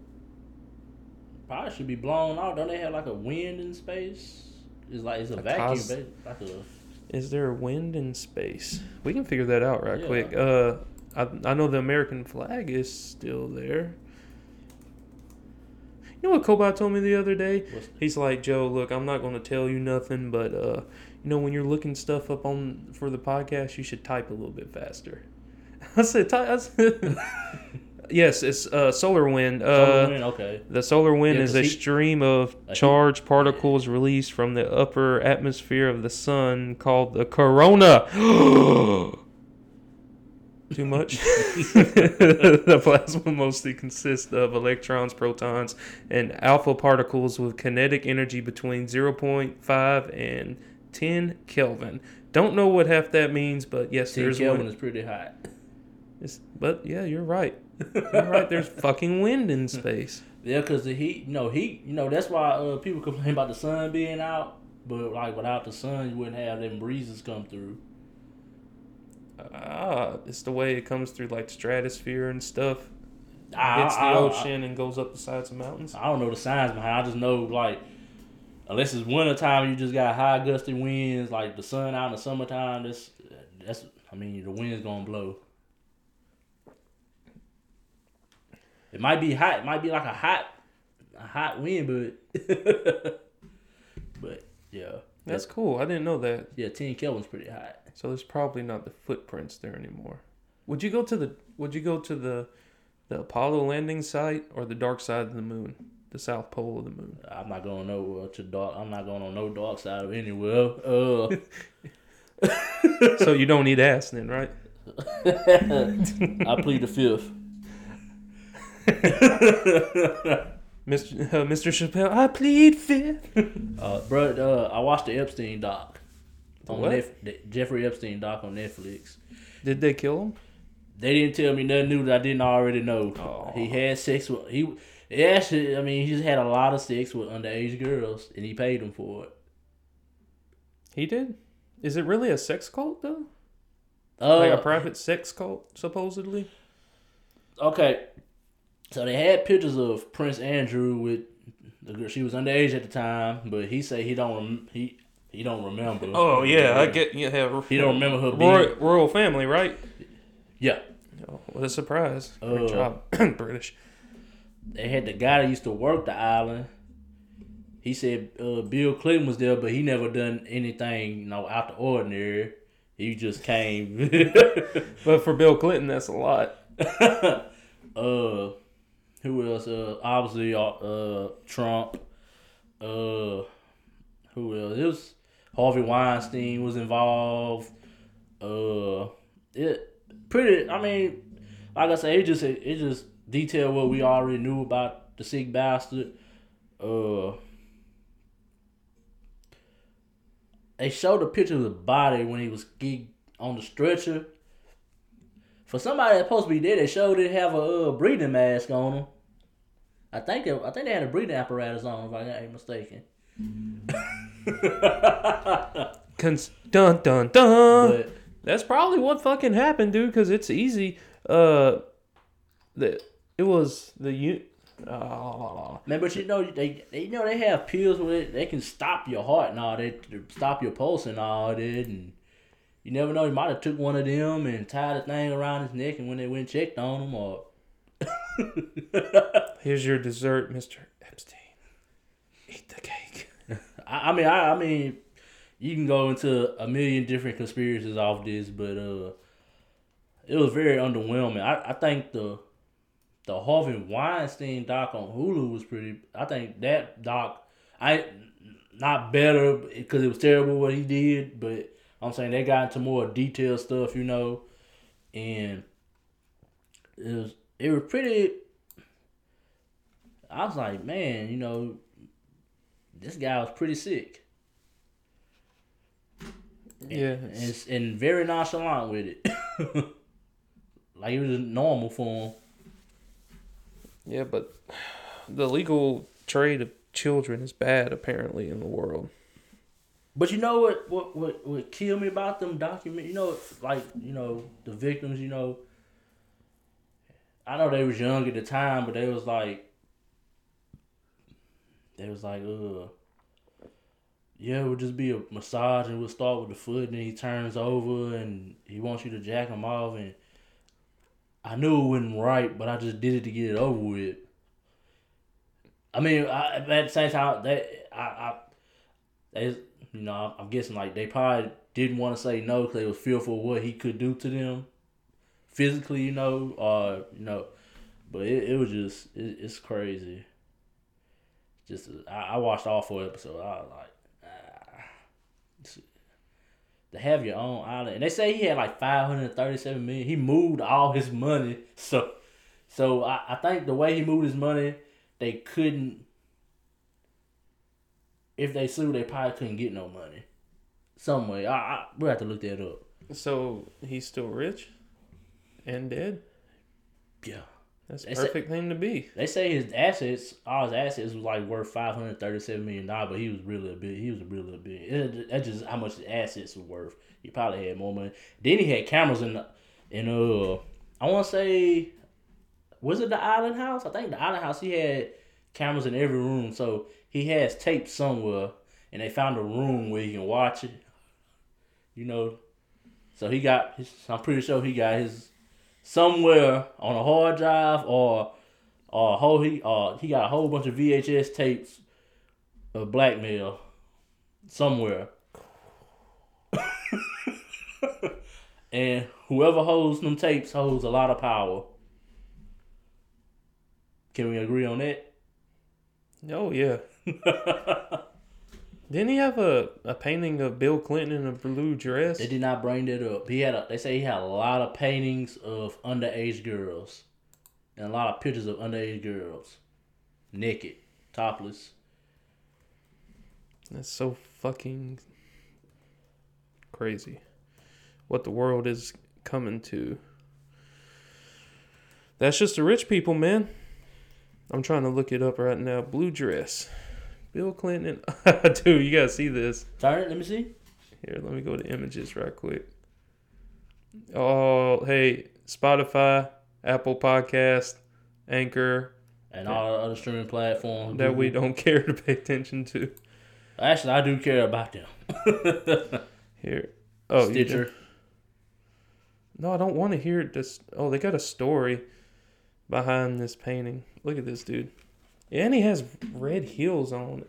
A: probably should be blown out. Don't they have like a wind in space? It's like it's a,
B: A
A: vacuum,
B: cos-
A: like a
B: Is there a wind in space? We can figure that out right
A: Yeah.
B: quick. Uh, I, I know the American flag is still there. You know what Cobot told me the other day? He's like, Joe, look, I'm not going to tell you nothing, but uh, you know, when you're looking stuff up on for the podcast, you should type a little bit faster. I said, ty- I said yes, it's uh, solar wind. Uh,
A: wind? Okay,
B: the solar wind
A: Yeah,
B: is a
A: he-
B: stream of
A: a heat-
B: charged particles released from the upper atmosphere of the sun called the corona. Too much? the plasma mostly consists of electrons, protons, and alpha particles with kinetic energy between 0.5 and 10 Kelvin. Don't know what half that means, but yes,
A: ten
B: there's
A: Kelvin
B: wind.
A: is pretty hot.
B: It's- but yeah, you're right. Right. There's fucking wind in space.
A: Yeah, because the heat, you know, heat, you know, that's why uh, people complain about the sun being out. But like without the sun, you wouldn't have them breezes come through.
B: Ah, it's the way it comes through like stratosphere and stuff.
A: I,
B: hits the
A: I- I-
B: ocean and goes up the sides of mountains.
A: I don't know the signs behind. I just know like, unless it's winter time, you just got high gusty winds. Like the sun out in the summertime, that's that's. I mean, the wind's gonna blow. It might be hot. It might be like a hot, a hot wind, but, but yeah,
B: That's cool. I didn't know that.
A: yeah. Ten Kelvin's pretty hot.
B: So there's probably not the footprints there anymore. Would you go to the Would you go to the the Apollo landing site or the dark side of the moon, the south pole of the moon?
A: I'm not going nowhere to dark. I'm not going on no dark side of anywhere. Uh,
B: so you don't need ass then, right?
A: I plead the fifth.
B: Mr. Uh, Mr. Chappelle, I plead fifth.
A: Uh, bro, uh, I watched the Epstein doc on
B: What?
A: Netf- the Jeffrey Epstein doc on Netflix.
B: Did they kill him?
A: They didn't tell me nothing new that I didn't already know.
B: Oh.
A: He had sex with he. Yeah, I mean, he just had a lot of sex with underage girls, and he paid them for it.
B: He did. Is it really a sex cult though?
A: Uh,
B: like a private sex cult, supposedly.
A: okay, so they had pictures of Prince Andrew with the girl. She was underage at the time, but he said he don't rem- he he don't remember.
B: Oh yeah, I get yeah.
A: He don't remember her being.
B: Royal, royal family, right?
A: Yeah,
B: Oh, what a surprise! Great
A: Uh,
B: job, British.
A: they had the guy that used to work the island. He said uh, Bill Clinton was there, but he never done anything, you know, out the ordinary. He just came.
B: But for Bill Clinton, that's a lot.
A: uh, who else? Uh, obviously, uh, uh, Trump. Uh, who else? It was Harvey Weinstein was involved. Uh, it pretty. I mean, like I said, it just it just detailed what we already knew about the sick bastard. Uh, they showed a picture of the body when he was on the stretcher. For somebody that's supposed to be dead, they showed it have a uh, breathing mask on them. I think it, I think they had a breathing apparatus on, if I ain't mistaken.
B: Cons- dun dun dun.
A: but
B: That's probably what fucking happened, dude. Because it's easy. Uh, the it was the you. Uh,
A: man, but you know they, they you know they have pills where they, they can stop your heart and all that, stop your pulse and all that, and you never know. He might have took one of them and tied a thing around his neck, and when they went checked on him, or
B: here's your dessert, Mister Epstein. Eat the cake.
A: I, I mean, I, I mean, you can go into a million different conspiracies off this, but uh, it was very underwhelming. I, I think the the Harvey Weinstein doc on Hulu was pretty. I think that doc, I not better because it was terrible what he did, but I'm saying they got into more detailed stuff, you know, and it was it was pretty. I was like, man, you know, this guy was pretty sick.
B: Yeah.
A: and, and, and very nonchalant with it. like it was normal for him.
B: Yeah, but the legal trade of children is bad apparently in the world.
A: But you know what? What what what killed me about them document? You know, like you know the victims. You know, I know they was young at the time, but they was like, they was like, uh, yeah, it would just be a massage, and we'll start with the foot, and then he turns over, and he wants you to jack him off, and I knew it wasn't right, but I just did it to get it over with. I mean, I, at the same time, they, I, I, they, you know, I'm guessing like they probably didn't want to say no because they were fearful of what he could do to them, physically, you know, or you know, but it, it was just it, it's crazy. Just I, I watched all four episodes. I was like, ah. To have your own island, and they say he had like five hundred thirty-seven million. He moved all his money, so so I, I think the way he moved his money, they couldn't. If they sued, they probably couldn't get no money. Some way, I, I we'll have to look that up.
B: So he's still rich and dead.
A: Yeah.
B: That's a
A: They
B: perfect thing to be.
A: They say his assets, all his assets was like worth five hundred thirty-seven million dollars, but he was really a big. He was a really a big. It, that's just how much his assets were worth. He probably had more money. Then he had cameras in, the, in uh, I want to say, was it the Island House? I think the Island House. He had cameras in every room, so he has tape somewhere, and they found a room where you can watch it. You know, so he got. His, I'm pretty sure he got his somewhere on a hard drive or or a whole he uh he got a whole bunch of VHS tapes of blackmail somewhere. and whoever holds them tapes holds a lot of power. Can we agree on that?
B: Oh yeah. Didn't he have a, a painting of Bill Clinton in a blue dress?
A: They did not bring that up. He had a, they say he had a lot of paintings of underage girls. And a lot of pictures of underage girls. Naked. Topless.
B: That's so fucking crazy. What the world is coming to. That's just the rich people, man. I'm trying to look it up right now. Blue dress. Bill Clinton. Dude, you gotta see this.
A: Turn it. Let me see.
B: Here, let me go to images right quick. Oh, hey, Spotify, Apple Podcast, Anchor,
A: And all the other streaming platforms
B: that we don't care to pay attention to.
A: Actually, I do care about them.
B: Here. Oh?
A: Stitcher.
B: No, I don't want to hear it. Just oh, they got a story behind this painting. Look at this dude, and he has red heels on.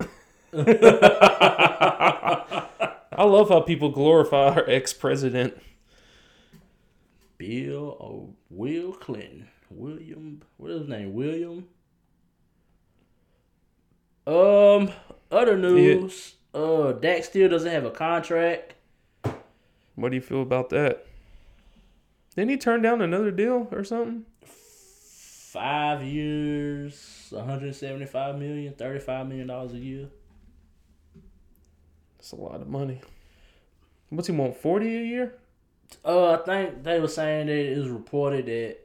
B: I love how people glorify our ex-president.
A: Bill or Will Clinton. William. What is his name? William. Um. Other news. Uh, Dak still doesn't have a contract.
B: What do you feel about that? Didn't he turn down another deal or something?
A: Five years, 175 million, 35 million dollars a year.
B: That's a lot of money. What's he want? Forty a year?
A: Uh, I think they were saying that it was reported that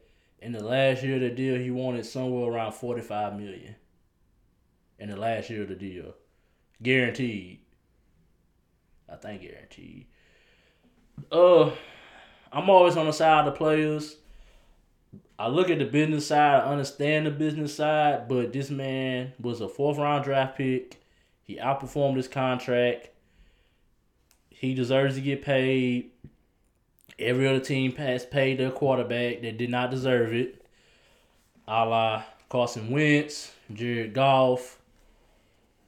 A: in the last year of the deal, he wanted somewhere around 45 million. In the last year of the deal, guaranteed. I think guaranteed. Uh, I'm always on the side of the players. I look at the business side, I understand the business side, but this man was a fourth round draft pick. He outperformed his contract. He deserves to get paid. Every other team has paid their quarterback that did not deserve it. A la Carson Wentz, Jared Goff,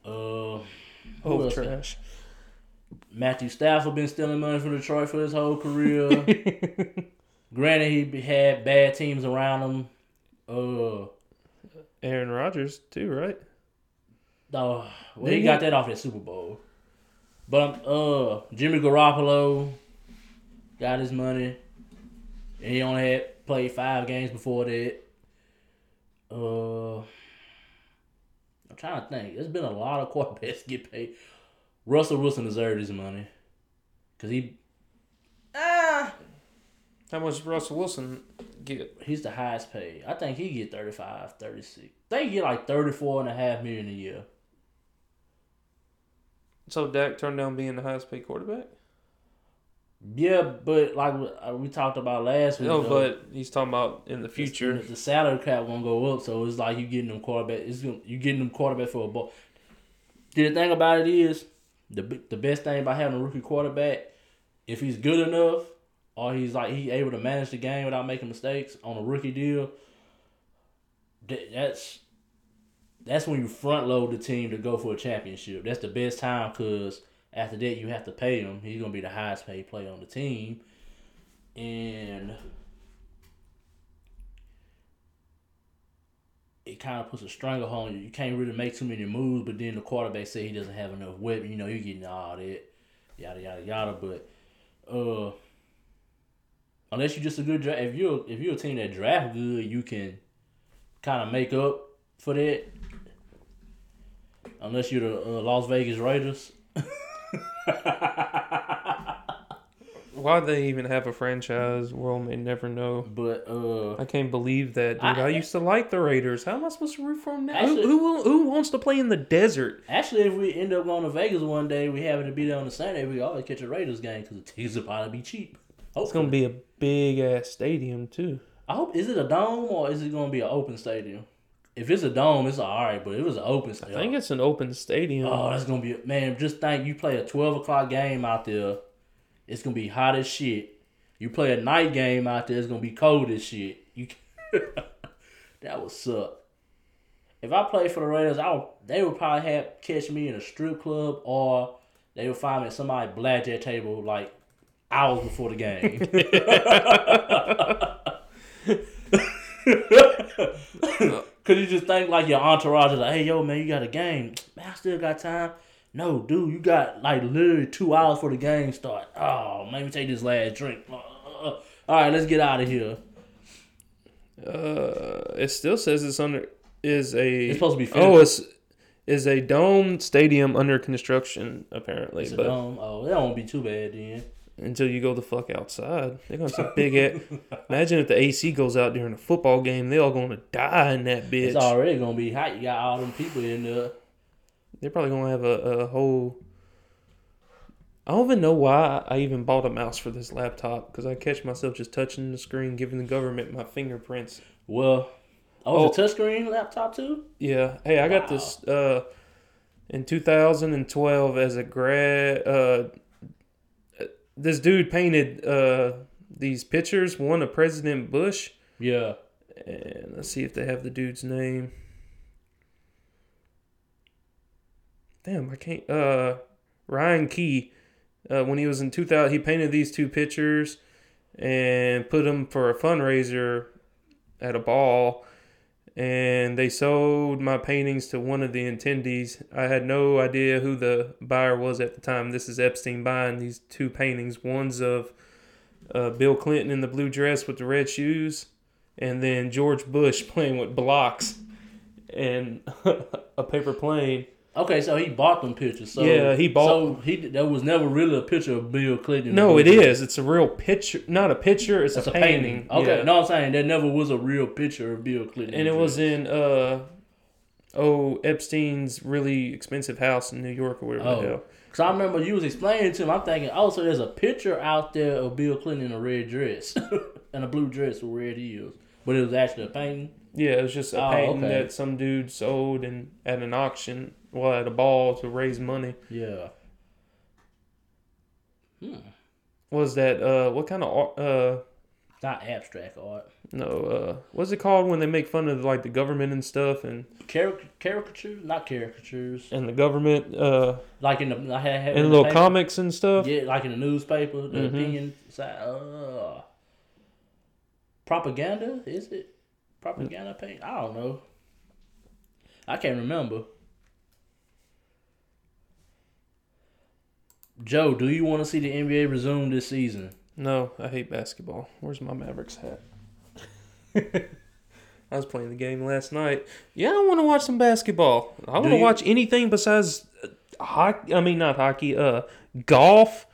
A: uh, who
B: Oh,
A: else?
B: trash.
A: Matthew Stafford been stealing money from Detroit for his whole career. Granted, he had bad teams around him. Uh,
B: Aaron Rodgers too, right?
A: no, well,
B: Did
A: he
B: he?
A: got that off that Super Bowl. But uh, Jimmy Garoppolo got his money, and he only had played five games before that. Uh, I'm trying to think. There's been a lot of quarterbacks get paid. Russell Wilson deserved his money, cause he ah
B: How much does Russell Wilson get?
A: he's the highest paid. I think he get 35, 36. I think he get like 34 and a half million a year.
B: So Dak turned down being the highest paid quarterback?
A: Yeah, but like we- uh, we talked about last week.
B: No,
A: though,
B: but he's talking about in the future.
A: the, salary cap won't go up, so it's like you getting them quarterback. It's you getting them quarterback for a ball. The thing about it is, the the best thing about having a rookie quarterback, if he's good enough, or he's like he able to manage the game without making mistakes on a rookie deal, that's that's when you front load the team to go for a championship. That's the best time because after that you have to pay him. He's gonna be the highest paid player on the team, and it kind of puts a stranglehold on you. You can't really make too many moves, but then the quarterback say he doesn't have enough weapon. You know, you're getting all that, yada yada yada. But uh, unless you're just a good draft, if you're if you're a team that draft good, you can kind of make up for that. Unless you're the uh, Las Vegas Raiders.
B: Why they even have a franchise, world may never know.
A: But uh,
B: I can't believe that, dude. I,
A: I-
B: used to like the Raiders. How am I supposed to root for them now?
A: Actually-
B: who, who, who wants to play in the desert?
A: Actually, if we end up going to Vegas one day, we happen to be there on the Sunday, we always catch a Raiders game because the tickets will probably be cheap.
B: It's gonna be a big ass stadium too.
A: I hope. Is it a dome or is it gonna be an open stadium? If it's a dome, it's all right. But if it's an open stadium, I
B: think it's an open stadium.
A: oh, that's gonna be man. Just think, you play a twelve o'clock game out there, it's gonna be hot as shit. You play a night game out there, it's gonna be cold as shit. You that would suck. If I played for the Raiders, I would, they would probably have catch me in a strip club or they would find me at somebody's blackjack table like hours before the game. Cause you just think like your entourage is like, hey yo man, you got a game. Man, I still got time. No, dude, you got like literally two hours for the game start. Oh, maybe take this last drink. Uh, uh, uh. All right, let's get out of here.
B: Uh, it still says it's under is a
A: It's supposed to be
B: oh it's is a dome stadium under construction apparently,
A: It's a
B: but
A: dome. Oh, that won't be too bad then.
B: Until you go the fuck outside. They're gonna have big ass. Imagine if the AC goes out during a football game, they all gonna die in that bitch.
A: It's already gonna be hot. You got all them people in there.
B: They're probably gonna have a, a whole. I don't even know why I even bought a mouse for this laptop because I catch myself just touching the screen, giving the government my fingerprints.
A: Well, oh, it's a touchscreen laptop too.
B: Yeah. Hey, I got this uh, in 2012 as a grad. Uh, this dude painted uh, these pictures. One of President Bush.
A: Yeah.
B: And let's see if they have the dude's name. Damn, I can't. Uh, Ryan Key. Uh, when he was in 2000, he painted these two pictures and put them for a fundraiser at a ball. And they sold my paintings to one of the attendees. I had no idea who the buyer was at the time. This is Epstein buying these two paintings. One's of uh, Bill Clinton in the blue dress with the red shoes, and then George Bush playing with blocks and a paper plane.
A: Okay, so he bought them pictures. So,
B: Yeah, he bought-
A: So he there was never really a picture of Bill Clinton.
B: No, it is. It's a real picture. Not a picture. It's
A: It's
B: a,
A: a
B: painting.
A: painting. Okay,
B: Yeah.
A: no, I'm saying there never was a real picture of Bill Clinton.
B: and it was in uh oh Epstein's really expensive house in New York or whatever the
A: Oh.
B: hell.
A: Cause I remember you was explaining to him. I'm thinking, oh, so there's a picture out there of Bill Clinton in a red dress and a blue dress with red heels, but it was actually a painting.
B: Yeah, it was just a
A: Oh,
B: painting
A: okay.
B: that some dude sold and at an auction, well, at a ball to raise money.
A: Yeah. Hmm.
B: Was that uh what kind of art- uh
A: Not abstract art.
B: no uh what's it called when they make fun of like the government and stuff and
A: Caric- caricatures, not caricatures.
B: and the government uh
A: Like in the I had, had in the
B: little
A: paper.
B: comics and stuff?
A: Yeah, like in the newspaper, the
B: Mhm.
A: opinion side. Uh, propaganda is it? Propaganda paint? I don't know. I can't remember. Joe, do you want to see the NBA resume this season?
B: No, I hate basketball. Where's my Mavericks hat? I was playing the game last night. Yeah, I want to watch some basketball. I want to watch anything besides uh, hockey. I mean, not hockey. Uh, golf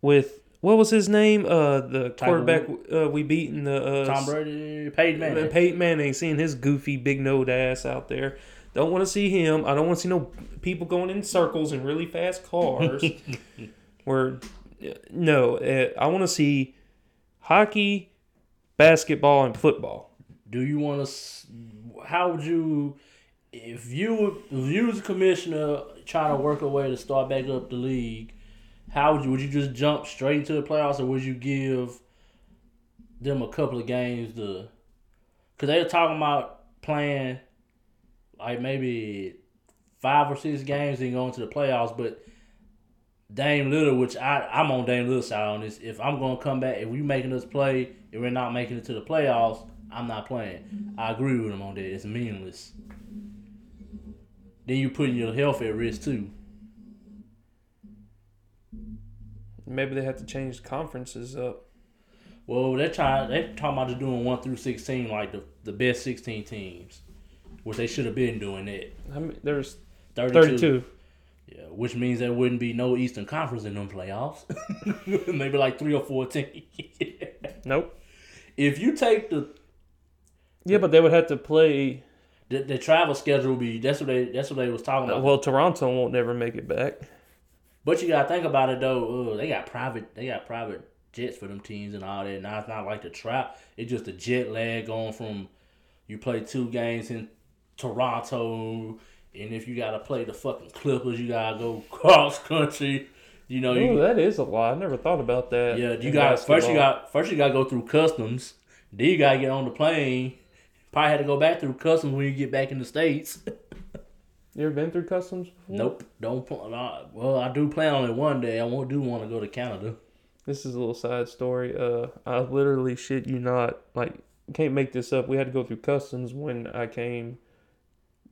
B: with what was his name? Uh, the quarterback uh, we beat in the uh,
A: Tom Brady, Peyton
B: Man,
A: Manning.
B: Peyton Manning, seeing his goofy big nosed ass out there. Don't want to see him. I don't want to see no people going in circles in really fast cars. Where, no, uh, I want to see hockey, basketball, and football.
A: Do you want to? How would you, if you if you was a commissioner trying to work a way to start back up the league? How would you? Would you just jump straight into the playoffs, or would you give them a couple of games to? Because they were talking about playing like maybe five or six games and going to the playoffs, but. Dame Lillard, which I I'm on Dame Lillard's side on this. If I'm gonna come back, if we making us play, and we're not making it to the playoffs, I'm not playing. I agree with him on that. It's meaningless. Then you putting your health at risk too.
B: Maybe they have to change conferences up.
A: Well, they're trying. They're talking about just doing one through sixteen, like the the best sixteen teams, which they should have been doing that.
B: I mean, there's
A: 32.
B: 32.
A: Yeah, which means there wouldn't be no Eastern Conference in them playoffs. Maybe like three or four teams.
B: Nope.
A: if you take the,
B: Yeah, but they would have to play.
A: the the travel schedule, would be that's what they that's what they was talking about.
B: Well, Toronto won't never make it back.
A: But you gotta think about it though. Uh, they got private. They got private jets for them teams and all that. Now it's not like the trap. It's just a jet lag going from you play two games in Toronto, and if you gotta play the fucking Clippers, you gotta go cross country. You know,
B: Oh,
A: you
B: that is a lot. I never thought about that.
A: yeah. You got first. You got first. You gotta go through customs. Then you gotta get on the plane. Probably had to go back through customs when you get back in the states.
B: You ever been through customs? Before?
A: nope, don't. pl- uh, Well, I do plan on it one day. I won't do want to go to Canada.
B: This is a little side story. Uh, I literally shit you not. Like, can't make this up. We had to go through customs when I came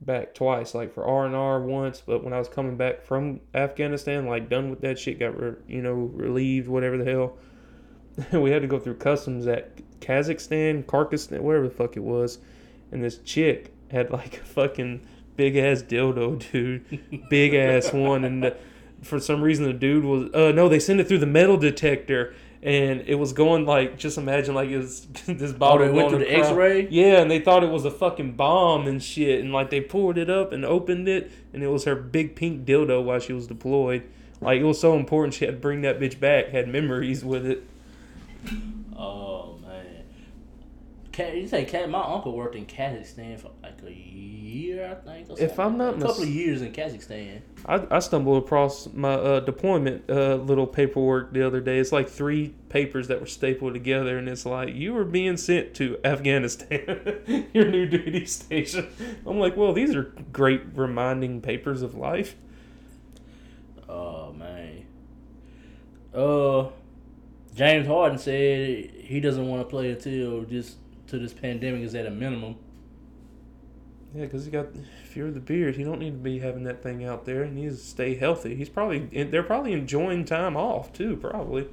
B: back twice. Like for R and R once, but when I was coming back from Afghanistan, like done with that shit, got re- you know relieved, whatever the hell. we had to go through customs at Kazakhstan, Kyrgyzstan, wherever the fuck it was, and this chick had like a fucking big ass dildo, dude, big ass one, and the, for some reason the dude was uh no they sent it through the metal detector and it was going like just imagine like it was this
A: Oh,
B: bottle
A: they went
B: going
A: through the
B: across-
A: X-ray.
B: yeah and they thought it was a fucking bomb and shit. And like they pulled it up and opened it and it was her big pink dildo while she was deployed. Like it was so important she had to bring that bitch back had memories with it.
A: Oh man, Ka- you say Ka- my uncle worked in Kazakhstan for like a year, I think. Or
B: If. I'm not
A: a couple
B: mis-
A: of years in Kazakhstan.
B: I, I stumbled across my uh, deployment uh, little paperwork the other day. It's like three papers that were stapled together, and it's like you were being sent to Afghanistan, your new duty station. I'm like, well, these are great reminding papers of life.
A: Oh man. Uh, James Harden said he doesn't want to play until this till this pandemic is at a minimum.
B: Yeah, because he got fear of the beard. He don't need to be having that thing out there. He needs to stay healthy. He's probably they're probably enjoying time off too, probably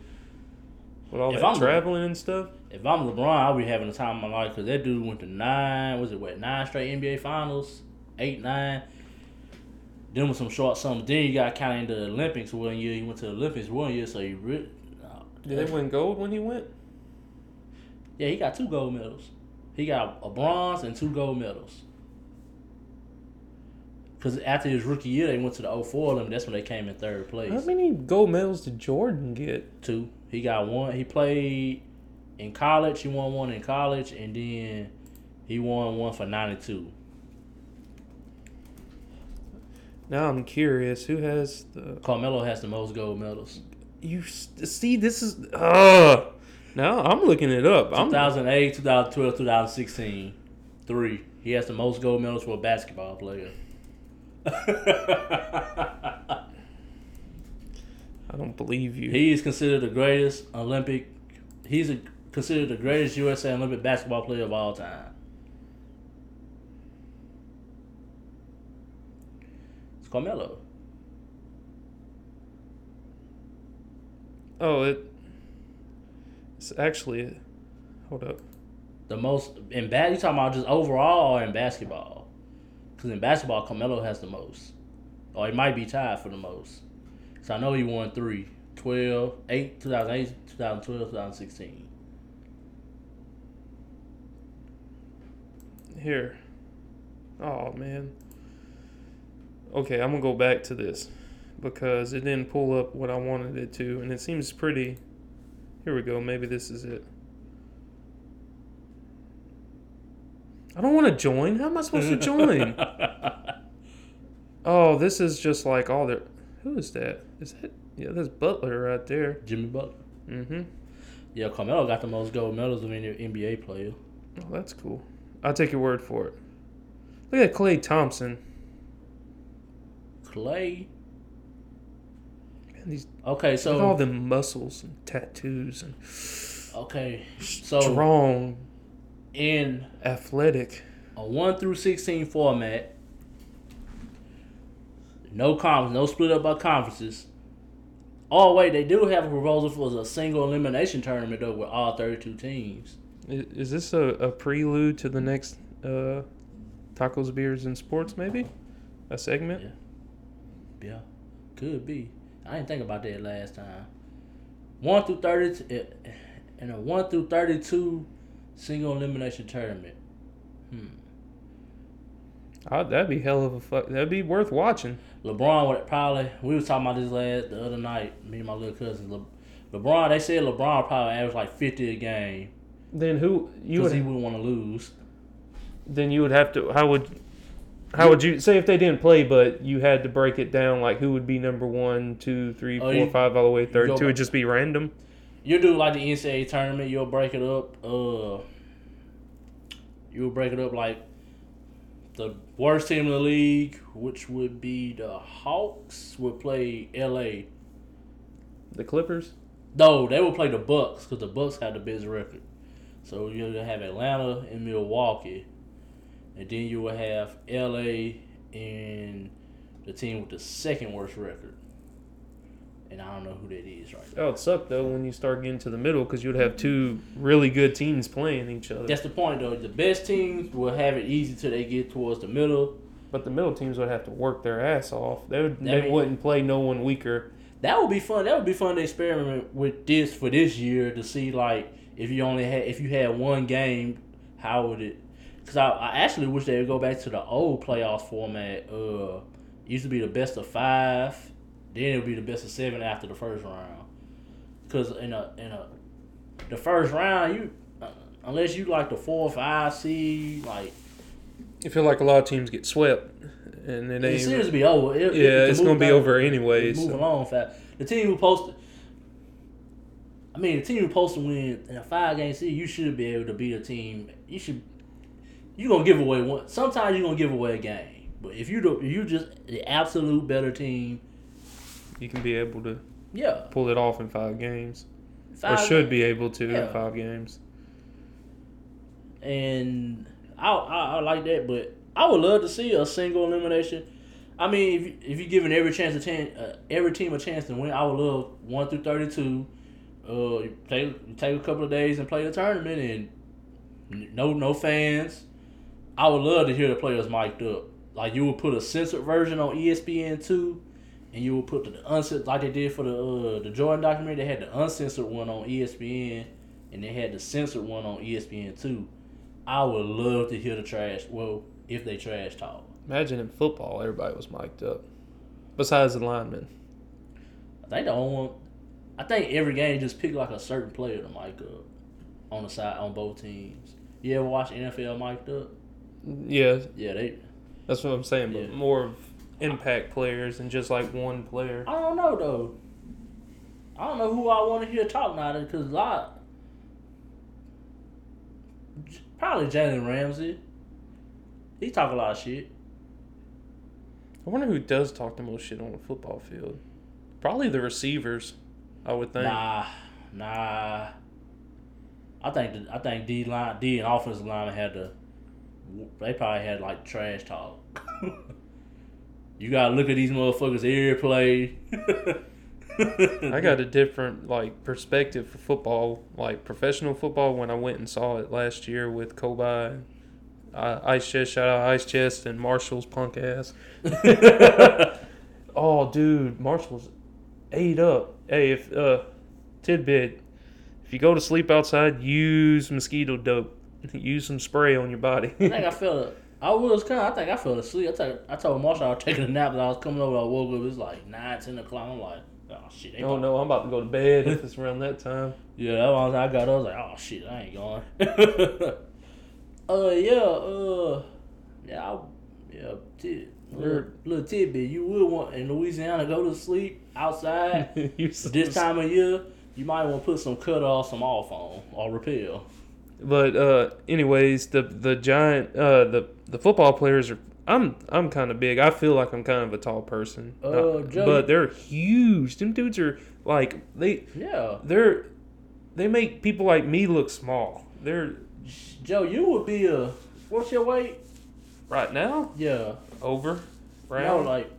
B: with all
A: If
B: that
A: I'm-
B: traveling and stuff.
A: If I'm LeBron, I'll be having the time of my life because that dude went to nine. Was it what nine straight NBA finals? Eight, nine. Then with some short summers. Then you got kind of into the Olympics one year. He went to the Olympics one year, so he really.
B: Uh, Did they win gold when he went?
A: Yeah, he got two gold medals. He got a bronze and two gold medals. Because after his rookie year, they went to the 04 Olympics. That's when they came in third place.
B: How many gold medals did Jordan get?
A: Two. He got one. He played in college. He won one in college, and then he won one for 92.
B: Now I'm curious, who has the
A: Carmelo has the most gold medals.
B: you see? This is uh now I'm looking it up.
A: 2008, 2012, 2016. Three. He has the most gold medals for a basketball player.
B: I don't believe you.
A: He is considered the greatest Olympic. He's a, considered the greatest USA Olympic basketball player of all time. It's Carmelo.
B: oh, it. It's actually. Hold up.
A: The most in bad. You talking about just overall or in basketball? Because in basketball, Carmelo has the most, or he might be tied for the most. So I know he won three. 12, 8, 2008, 2012, 2016.
B: Here. Oh man. Okay, I'm gonna go back to this because it didn't pull up what I wanted it to, and it seems pretty. Here we go. Maybe this is it. I don't want to join. How am I supposed to join? oh, this is just like all their. Who is that? Is that? Yeah, that's Butler right there.
A: Jimmy Butler.
B: Mm-hmm.
A: Yeah, Carmelo got the most gold medals of any NBA player.
B: Oh, that's cool. I'll take your word for it. Look at Klay Thompson.
A: Clay.
B: These
A: Okay,
B: so at all the muscles and tattoos and
A: okay, so
B: strong,
A: in
B: athletic.
A: a one through sixteen format, no conference, no split up by conferences. Oh wait, they do have a proposal for a single elimination tournament though with all thirty-two teams.
B: Is this a, a prelude to the next uh, tacos, beers, and sports? Maybe a segment.
A: Yeah. Yeah, could be. I didn't think about that last time. One through thirty, eh, in a one through thirty-two single elimination tournament. Hmm.
B: Oh, that'd be hell of a fuck. That'd be worth watching.
A: LeBron would probably. We was talking about this last the other night. Me and my little cousin. Le, LeBron. They said LeBron probably average like fifty a game
B: Then who you would?
A: he wouldn't want to lose.
B: then you would have to. How would? How would you say if they didn't play, but you had to break it down? Like who would be number one, two, three,
A: Oh,
B: four,
A: you-
B: five, all the way to
A: go by-
B: It'd just be random.
A: You do like the NCAA tournament. You'll break it up. Uh, you'll break it up like the worst team in the league, which would be the Hawks, would play LA.
B: The Clippers.
A: No, they would play the Bucks because the Bucks have the best record. So you'll have Atlanta and Milwaukee, and then you will have LA and the team with the second worst record. And I don't know who that is right now.
B: Oh, it sucked though when you start getting to the middle because you'd have two really good teams playing each other.
A: That's the point, though. The best teams will have it easy till they get towards the middle.
B: But the middle teams would have to work their ass off. They would, they
A: mean-
B: wouldn't play no one weaker.
A: That would be fun. That would be fun to experiment with this for this year to see like if you only had if you had one game, how would it? Because I, I actually wish they would go back to the old playoffs format. Uh, it used to be the best of five, then it would be the best of seven after the first round. Because in a in a the first round, you uh, unless you like the four or five seed, like
B: I feel like a lot of teams get swept, and it ain't.
A: will be over. It- it-
B: yeah,
A: to
B: it's gonna be over anyways.
A: Move along fast. The team who posted. I mean, the team who posted win in a five game series, you should be able to beat a team. You should. You gonna give away one. Sometimes you are gonna give away a game, but if you do, you just the absolute better team,
B: You can be able to
A: yeah,
B: pull it off in five games,
A: five
B: or should be able to
A: Yeah.
B: in five games.
A: and I, I I like that, but I would love to see a single elimination. I mean, if you, if you're giving every chance a chance, uh, every team a chance to win, I would love one through thirty two. Uh, you take you take a couple of days and play the tournament, and no no fans. I would love to hear the players mic'd up. Like you would put a censored version on ESPN two, and you would put the uncensored like they did for the uh, the Jordan documentary. They had the uncensored one on ESPN, and they had the censored one on ESPN two. I would love to hear the trash. Well, if they trash talk.
B: Imagine in football, everybody was mic'd up, besides the linemen.
A: I think the only one. I think every game just pick like a certain player to mic up on the side on both teams. You ever watch NFL mic'd up?
B: Yeah,
A: Yeah, they.
B: that's what I'm saying. But
A: Yeah.
B: more of impact players than just like one player.
A: I don't know though. I don't know who I want to hear talk now because a lot. Probably Jalen Ramsey. He talk a lot of shit.
B: I wonder who does talk the most shit on the football field. Probably the receivers, I would think.
A: Nah, nah. I think the, I think D line D and offensive lineman had to. They probably had like trash talk. you gotta look at these motherfuckers airplay.
B: I got a different like perspective for football, like professional football. When I went and saw it last year with Kobe, uh, Ice Chest, shout out Ice Chest and Marshall's punk ass. oh, dude, Marshall's ate up. Hey, if uh, tidbit, if you go to sleep outside, use mosquito dope. Use some spray on your body.
A: I think I fell. I was kind of. I think I fell asleep. I, told I told Marshall I was taking a nap. And I was coming over. I woke up. It was like nine, ten o'clock. I'm like, oh shit. They
B: oh no, I'm about to go to bed if it's around that time.
A: Yeah, that was I got. up, I was like, oh shit, I ain't going. uh, yeah, uh, yeah, I, yeah. T- little, little tidbit. You would want in Louisiana go to sleep outside. This time of year, you might want to put some cut off, some off on, or repel.
B: But uh, anyways, the the giant uh, the the football players are. I'm I'm kind of big. I feel like I'm kind of a tall person.
A: Uh, Joe-
B: but they're huge. Them dudes are like they
A: Yeah,
B: they're they make people like me look small. They're
A: Joe, you would be a. What's your weight?
B: right now
A: Yeah,
B: over
A: no,
B: round
A: like,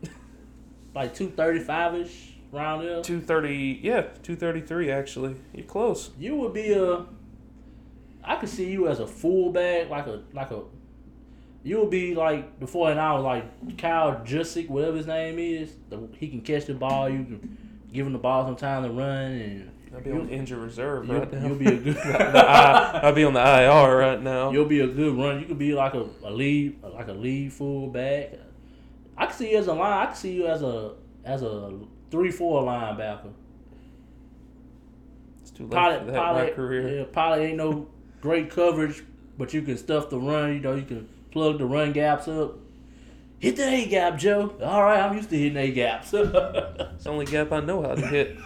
A: like two thirty five ish round there.
B: two thirty. Yeah, two thirty three. Actually, you're close.
A: You would be a. I could see you as a fullback, like a like a. You'll be like the 49ers, like Kyle Juszczyk, whatever his name is. The, he can catch the ball. You can give him the ball some time to run, and
B: I'll be on injured reserve
A: you'll,
B: right now.
A: you'll be a good.
B: I, I'll be on the IR right now.
A: you'll be a good run. You could be like a, a lead, like a lead fullback. I can see you as a line. I can see you as a as a three four linebacker.
B: It's too late
A: Probably,
B: for that career.
A: Yeah, probably ain't no great coverage, but you can stuff the run. You know, you can plug the run gaps up. Hit the A gap, Joe. All right, I'm used to hitting A gaps.
B: It's the only gap I know how to hit.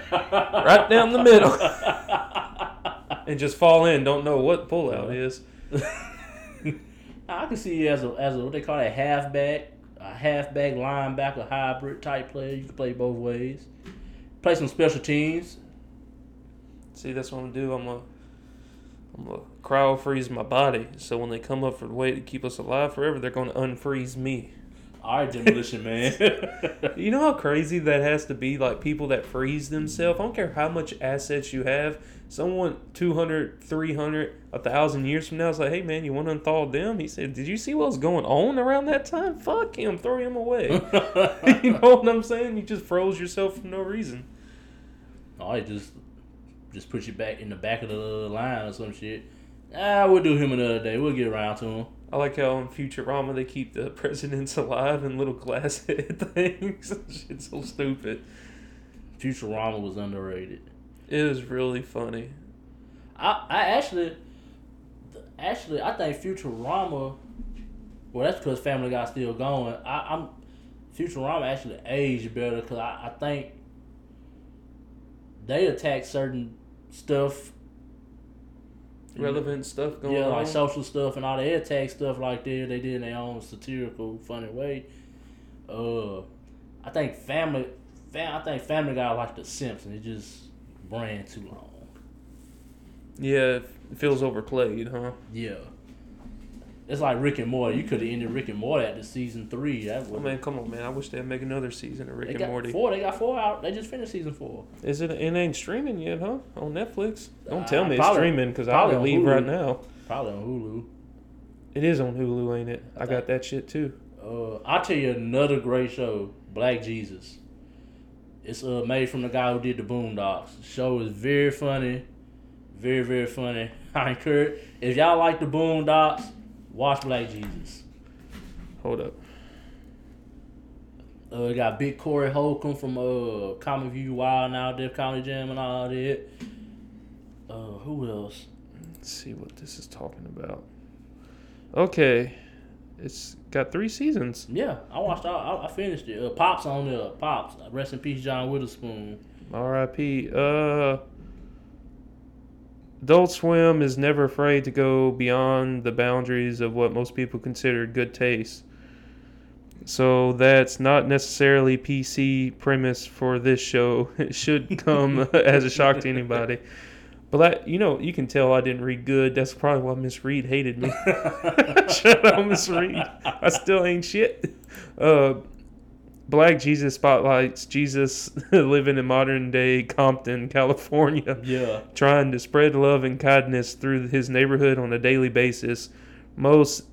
B: right down the middle. and just fall in. Don't know what pullout is.
A: I can see you as a as a what they call a halfback, a halfback linebacker hybrid type player. You can play both ways. Play some special teams.
B: See, that's what I'm gonna do. I'm gonna, I'm gonna cryo freeze my body. So when they come up for the way to keep us alive forever, they're gonna unfreeze me.
A: All right, demolition man.
B: You know how crazy that has to be? Like people that freeze themselves. I don't care how much assets you have. Someone 200, 300, 1,000 years from now is like, hey man, you want to unthaw them? He said, did you see what was going on around that time? Fuck him. Throw him away. you know what I'm saying? You just froze yourself for no reason.
A: I just just put you back in the back of the line or some shit. Ah, we'll do him another day. We'll get around to him.
B: I like how in Futurama they keep the presidents alive in little glass head things. Shit's so stupid.
A: Futurama was underrated.
B: It was really funny.
A: I, I actually, actually, I think Futurama. Well, that's because Family Guy's still going. I, I'm Futurama actually aged better because I, I think they attack certain stuff.
B: Relevant stuff going
A: yeah,
B: on.
A: like social stuff and all they attack stuff like that. They did in their own satirical, funny way. Uh, I think Family, fam, I think Family Guy like The Simpsons. It just ran too long.
B: yeah, it feels overplayed, huh?
A: Yeah. It's like Rick and Morty. You could have ended Rick and Morty at the season three. That
B: Oh
A: was
B: man, come on, man! I wish they'd make another season of Rick
A: they
B: and
A: got
B: Morty.
A: four. They got four out. They just finished season four.
B: Is it? It ain't streaming yet, huh? On Netflix? Don't
A: Uh,
B: tell me it's streaming because I'll
A: probably on
B: leave right now.
A: Probably on Hulu.
B: It is on Hulu, ain't it? I got that shit too.
A: Uh, I'll tell you another great show, Black Jesus. It's uh made from the guy who did the Boondocks. The show is very funny, very very funny. I encourage if y'all like the Boondocks, watch Black Jesus.
B: Hold up.
A: Uh, we got Big Corey Holcomb from uh Comic View Wild 'N Out, Def Comedy Jam and all that. Uh, who else?
B: Let's see what this is talking about. Okay, it's got three seasons.
A: Yeah, I watched. all I, I finished it. Uh, Pops on there. Pops. Rest in peace, John Witherspoon.
B: R.I.P. Uh, Adult Swim is never afraid to go beyond the boundaries of what most people consider good taste. So that's not necessarily PC premise for this show. It should come as a shock to anybody. But I, you know, you can tell I didn't read good. That's probably why Miss Reed hated me. Shut up, Miss Reed. I still ain't shit. Uh, Black Jesus spotlights Jesus living in modern day Compton, California,
A: Yeah.
B: trying to spread love and kindness through his neighborhood on a daily basis. Most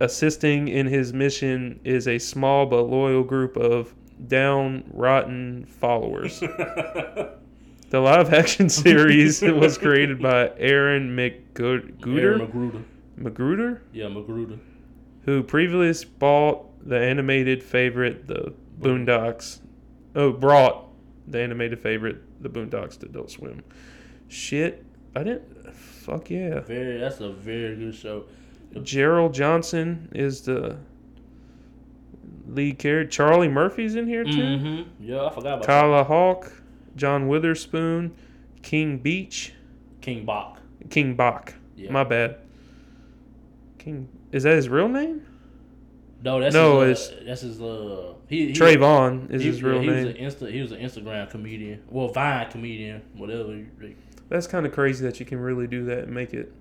B: assisting in his mission is a small but loyal group of down rotten followers. The live action series was created by Aaron McGooder,
A: Aaron McGruder.
B: McGruder,
A: Yeah, McGruder.
B: who previously bought the animated favorite, The Boondocks. Oh, brought the animated favorite, The Boondocks, to Adult Swim. Shit, I didn't. Fuck yeah.
A: Very. That's a very good show.
B: Gerald Johnson is the lead character. Charlie Murphy's in here too.
A: Mm-hmm. Yeah, I forgot about that.
B: Kali Hawk, John Witherspoon, King Beach,
A: King Bach.
B: King Bach.
A: Yeah.
B: My bad. King is that his real name?
A: No, that's
B: No,
A: his, uh, that's his. Uh, he, he
B: Trayvon is
A: he-
B: his real
A: he
B: name.
A: Was an Insta, he was an Instagram comedian. Well, Vine comedian, whatever.
B: That's kind of crazy that you can really do that and make it.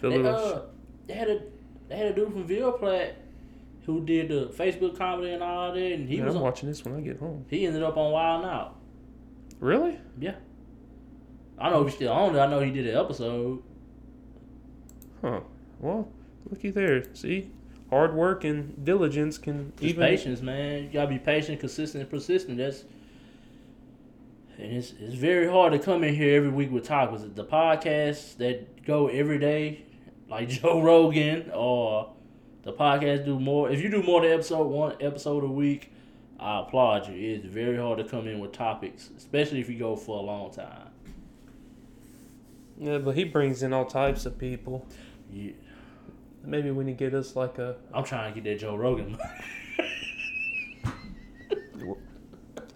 B: The
A: They,
B: little
A: uh, they had a they had a dude from Ville Platte who did the Facebook comedy and all that, and he
B: Man,
A: was
B: I'm
A: on,
B: watching this when I get home.
A: he ended up on Wild 'N Out.
B: Really?
A: Yeah, I don't know if he's still on it. I know he did an episode.
B: Huh. Well, looky there. See, hard work and diligence can
A: Just
B: even.
A: patience, man. You gotta be patient, consistent, and persistent. That's and it's it's very hard to come in here every week with topics. The podcasts that go every day, like Joe Rogan, or the podcast do more. If you do more than episode one episode a week, I applaud you. It's very hard to come in with topics, especially if you go for a long time.
B: Yeah, but he brings in all types of people.
A: Yeah,
B: Maybe when you get us like a.
A: I'm trying to get that Joe Rogan.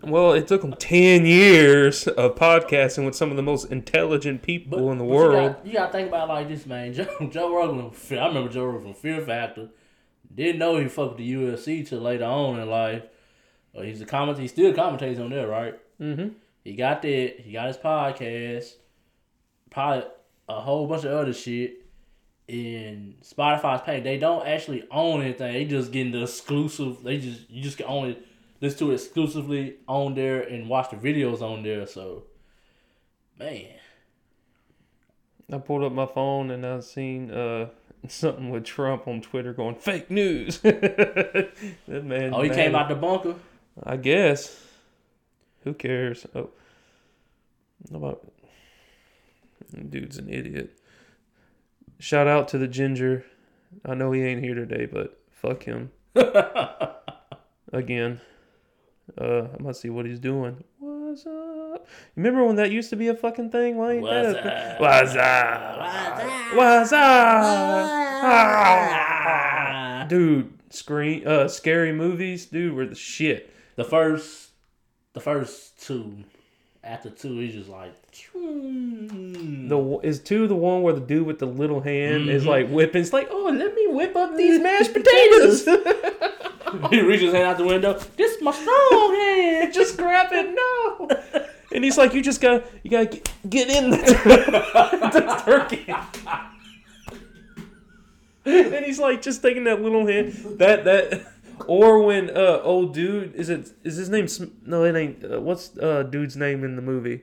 B: Well, it took him ten years of podcasting with some of the most intelligent people in the
A: but
B: world.
A: You got to think about it like this, man. Joe, Joe Rogan, I remember Joe Rogan from Fear Factor. Didn't know he fucked the UFC till later on in life. He's a comment. He still commentates on there, right?
B: mm-hmm.
A: He got that. He got his podcast. Probably a whole bunch of other shit. In Spotify's page, they don't actually own anything. They just getting the exclusive. They just you just can only listen to it exclusively on there and watch the videos on there. So, man,
B: I pulled up my phone and I seen uh something with Trump on Twitter going fake news. that man.
A: oh, he
B: mad.
A: came out the bunker.
B: I guess. Who cares? Oh, about dude's an idiot. Shout out to the ginger. I know he ain't here today, but fuck him again. Uh, I'm gonna see what he's doing. What's up? Remember when that used to be a fucking thing? Why ain't
A: What's
B: that? a-
A: up?
B: What's up? What's up? Ah. Dude, screen, uh, scary movies, dude, were the shit.
A: The first, the first two. After two, he's just like.
B: The is two the one where the dude with the little hand is
A: Mhm.
B: like whipping. It's like, oh, let me whip up these mashed potatoes.
A: he reaches his hand out the window. This is my strong hand.
B: Just grab it, no. And he's like, you just gotta, you gotta get, get in the, the turkey. and he's like, just taking that little hand. That that, or when uh old dude is it is his name? Sm- No, it ain't. Uh, what's uh dude's name in the movie?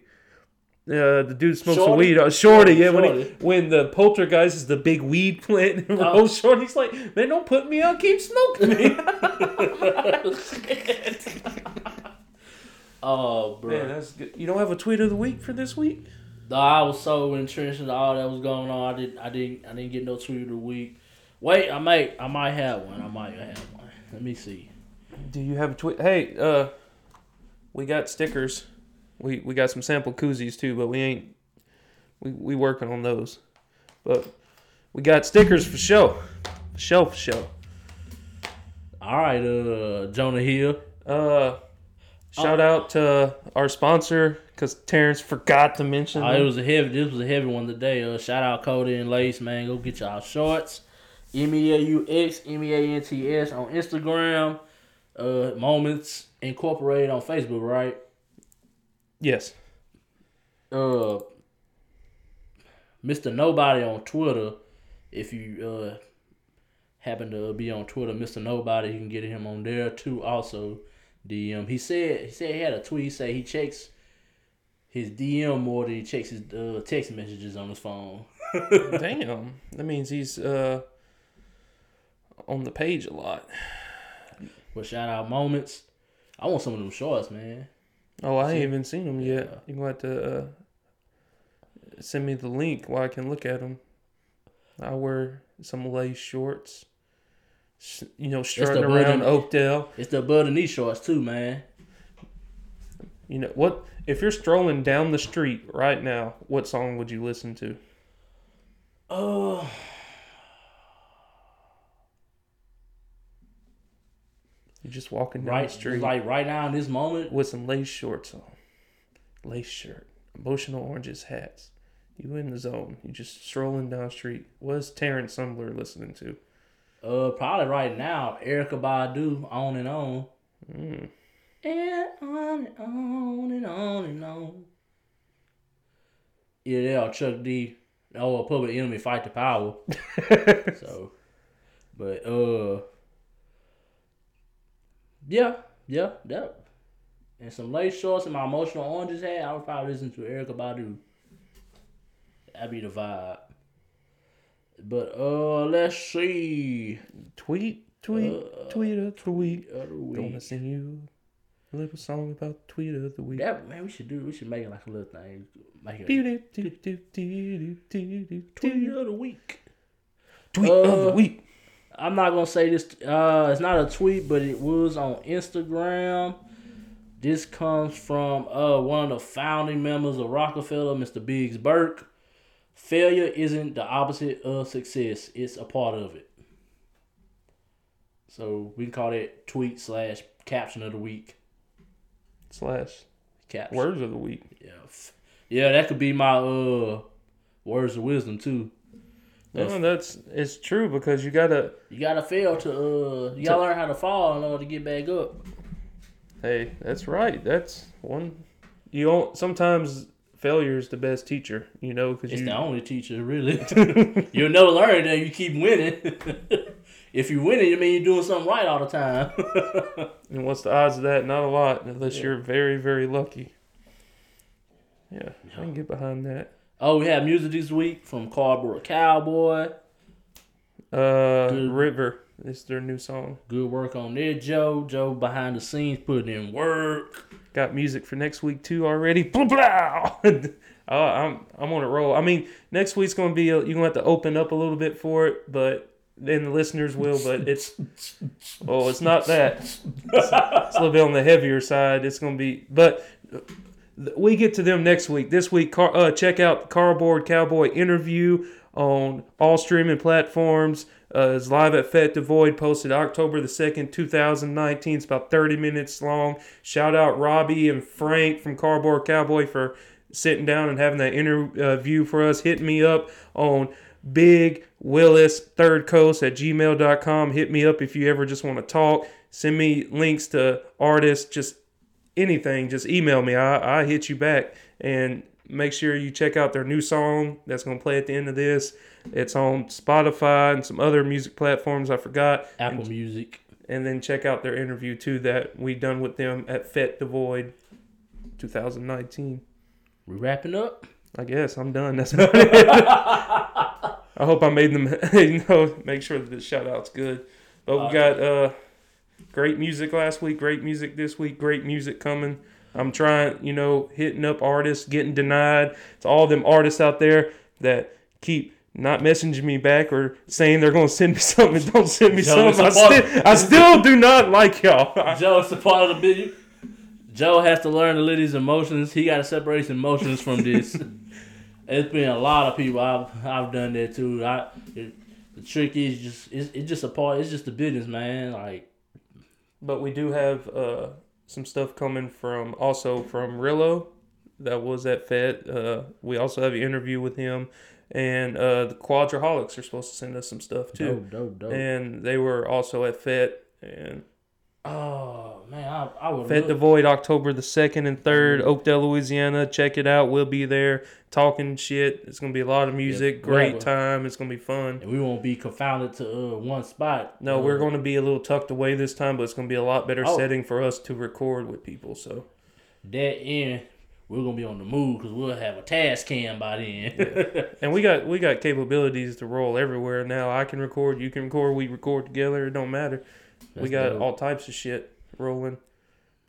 B: Uh, the dude smokes
A: Shorty?
B: weed. Uh, Shorty, yeah. When, he, when the poltergeist is the big weed plant, and
A: Oh.
B: oh. Shorty's like, man, don't put me out, keep smoking me.
A: oh, bro.
B: Man, that's good. You don't have a tweet of the week for this week?
A: No, I was so entrenched in all that was going on. I didn't. I didn't. I didn't get no tweet of the week. Wait, I might. I might have one. I might have one. Let me see.
B: Do you have a tweet? Hey, uh, we got stickers. We we got some sample koozies too, but we ain't. We we working on those, but we got stickers for show, for show for show.
A: All right, uh, Jonah Hill.
B: Uh, shout out to our sponsor because Terrence forgot to mention.
A: Oh, it was a heavy. This was a heavy one today. Uh, shout out Cody and Lace, man. Go get y'all shorts. M E A U X M E A N T S on Instagram. Uh, Moments Incorporated on Facebook, right?
B: yes.
A: uh Mr. Nobody on Twitter. If you uh happen to be on Twitter, Mr. Nobody, you can get him on there too. Also, DM. He said he said he had a tweet. He said he checks his DM more than he checks his uh, text messages on his phone.
B: Damn, that means he's uh on the page a lot.
A: But shout out moments. I want some of them shorts, man.
B: Oh, I
A: See?
B: ain't even seen them yet.
A: Yeah.
B: You're going to have to uh, send me the link while I can look at them. I wear some lace shorts. You know, strutting
A: the
B: around
A: button.
B: Oakdale.
A: It's the and knee shorts too, man.
B: You know what? If you're strolling down the street right now, what song would you listen to?
A: Oh,
B: You're just walking down
A: right,
B: the street
A: like right now in this moment.
B: with some lace shorts on, lace shirt, emotional oranges hats. You in the zone. You just strolling down the street. What's Terrence Sumbler listening to?
A: Uh, probably right now, Erykah Badu, on and on.
B: Mm.
A: And on and on and on and on. Yeah, they are Chuck D. Oh, Public Enemy fight the power. so, but uh, yeah, yeah, that. And some lace shorts and my emotional oranges hat. I would probably listen to Erykah Badu. That'd be the vibe. But uh, let's see.
B: Tweet, tweet,
A: Uh,
B: tweet of the week. Gonna sing you a little song about tweet of the week.
A: That man, we should do. We should make it like a little thing. Make it
B: Do, do, do,
A: tweet of the week.
B: Tweet of the
A: Uh,
B: week.
A: I'm not gonna say this. Uh, it's not a tweet, but it was on Instagram. This comes from uh one of the founding members of Rockefeller, Mr. Biggs Burke. Failure isn't the opposite of success; it's a part of it. So we can call that tweet slash caption of the week.
B: Slash
A: Caption.
B: words of the week.
A: Yeah, yeah, that could be my uh words of wisdom too.
B: No, that's it's true because you gotta.
A: You gotta fail to uh, you gotta learn how to fall in order to get back up.
B: Hey, that's right. That's one. You don't. Sometimes failure is the best teacher. You know, because
A: It's
B: you
A: the only teacher, really. You'll never learn that you keep winning. if you're winning, you mean you're doing something right all the time.
B: and what's the odds of that? Not a lot, unless
A: Yeah.
B: you're very very lucky. Yeah, I can get behind that.
A: Oh, we have music this week from Cardboard Cowboy.
B: Uh,
A: Good.
B: River is their new song.
A: Good work on there, Joe. Joe behind the scenes putting in work.
B: Got music for next week too already. Blah blah. oh, I'm I'm on a roll. I mean, next week's gonna be a, you're gonna have to open up a little bit for it, but then the listeners will. But it's oh, it's not that. It's, it's a little bit on the heavier side. It's gonna be, but we get to them next week. This week, car, uh, check out Cardboard Cowboy interview on all streaming platforms. Uh, it's live at Fet Devoid, posted October the 2nd, 2019. It's about 30 minutes long. Shout out Robbie and Frank from Cardboard Cowboy for sitting down and having that interview for us. Hit me up on Big Willis Third Coast at gmail.com. Hit me up if you ever just want to talk. Send me links to artists, just anything. Just email me. I, I hit you back. And make sure you check out their new song that's going to play at the end of this. It's on Spotify and some other music platforms I forgot.
A: Apple Music.
B: And then check out their interview too that we done with them at Fet Devoid 2019.
A: We wrapping up.
B: I guess I'm done. That's about it. I hope I made them, you know, make sure that the shout out's good. But we got uh, great music last week, great music this week, great music coming. I'm trying, you know, hitting up artists, getting denied. It's all them artists out there that keep not messaging me back or saying they're going to send me something and don't send me
A: Joe,
B: something. I, still, I still do not like y'all.
A: Joe, it's a part of the video. Joe has to learn to let his emotions. He got to separate his emotions from this. it's been a lot of people I've I've done that too. I it, the trick is just it's, it's just a part. It's just the business, man. Like
B: But we do have uh, some stuff coming from also from Rillo that was at Fed. Uh, we also have an interview with him, and uh, the Quadraholics are supposed to send us some stuff too.
A: dope, dope, dope.
B: And they were also at Fed and
A: oh man, I I would
B: Fed the Void October the second and third, Oakdale, Louisiana. Check it out. We'll be there talking shit. It's gonna be a lot of music. Great time. It's gonna be fun.
A: and we won't be confounded to uh, one spot.
B: No,
A: Uh,
B: we're going to be a little tucked away this time, but it's going to be a lot better
A: Oh.
B: setting for us to record with people. So
A: that end, We're gonna be on the move because we'll have a Tascam by then.
B: And we got we got capabilities to roll everywhere now. I can record, you can record, we record together. It don't matter. We got
A: dope.
B: all types of shit rolling.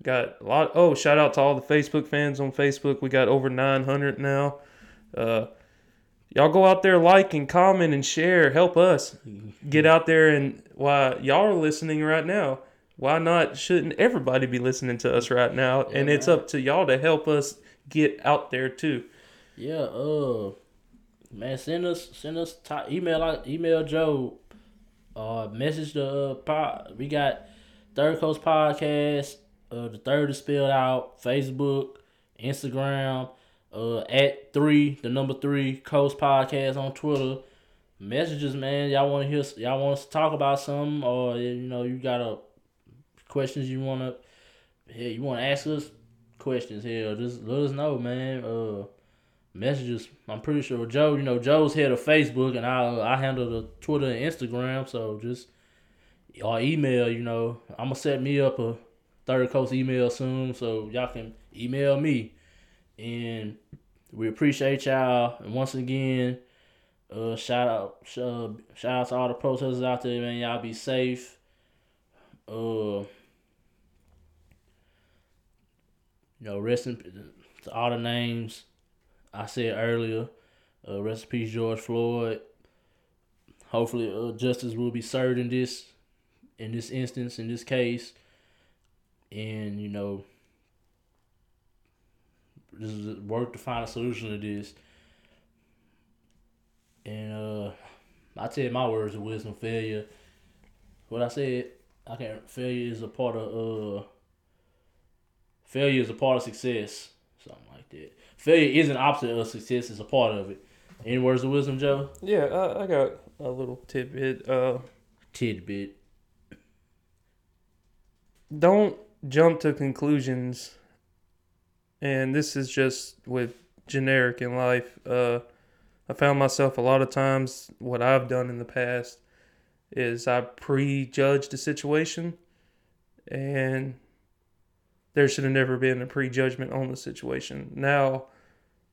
B: Got a lot. Oh, shout out to all the Facebook fans on Facebook. We got over 900 now. Uh, y'all go out there, like and comment and share. Help us get out there and why y'all are listening right now. Why not? Shouldn't everybody be listening to us right now?
A: Yeah,
B: and it's
A: man.
B: up to y'all to help us get out there too.
A: Yeah, uh, man, send us send us t- email out email Joe, uh, message the uh, pod. We got Third Coast Podcast. Uh, the third is spelled out. Facebook, Instagram, uh, at three the number three Coast Podcast on Twitter. Messages, man. Y'all want to hear? Y'all want to talk about something, or you know, you got a questions you want to, yeah, you want to ask us questions here. Just let us know, man. Uh messages. I'm pretty sure Joe, you know, Joe's head of Facebook and I I handle the Twitter and Instagram, so just or email, you know. I'm gonna set me up a third coast email soon so y'all can email me. And we appreciate y'all. And once again, uh shout out sh- uh, shout out to all the protesters out there, man. Y'all be safe. Uh you know, rest in to all the names I said earlier. Uh, peace, George Floyd. Hopefully, uh, justice will be served in this, in this instance, in this case, and you know, this is work to find a solution to this. And uh, I tell my words of wisdom, failure. What I said, I can't. Failure is a part of uh. Failure is a part of success, something like that. Failure is an opposite of success; it's a part of it. Any words of wisdom, Joe?
B: Yeah, I, I got a little tidbit. Uh,
A: Tidbit.
B: don't jump to conclusions. And this is just with generic in life. Uh, I found myself a lot of times what I've done in the past is I prejudged a situation, and there should have never been a prejudgment on the situation. Now,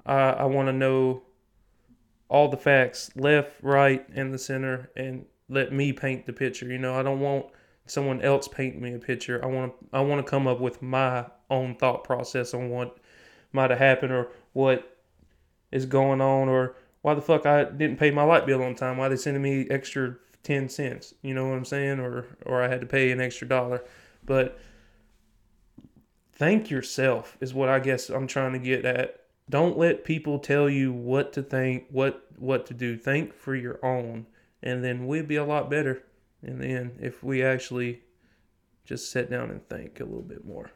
B: I I want to know all the facts, left, right, and the center, and let me paint the picture. You know, I don't want someone else paint me a picture. I want to I want to come up with my own thought process on what might have happened or what is going on or why the fuck I didn't pay my light bill on time. Why they sending me extra ten cents? You know what I'm saying? Or or I had to pay an extra dollar. But thank yourself is what I guess I'm trying to get at. Don't let people tell you what to think, what what to do. Think for your own, and then we'd be a lot better in the end if we actually just sit down and think a little bit more.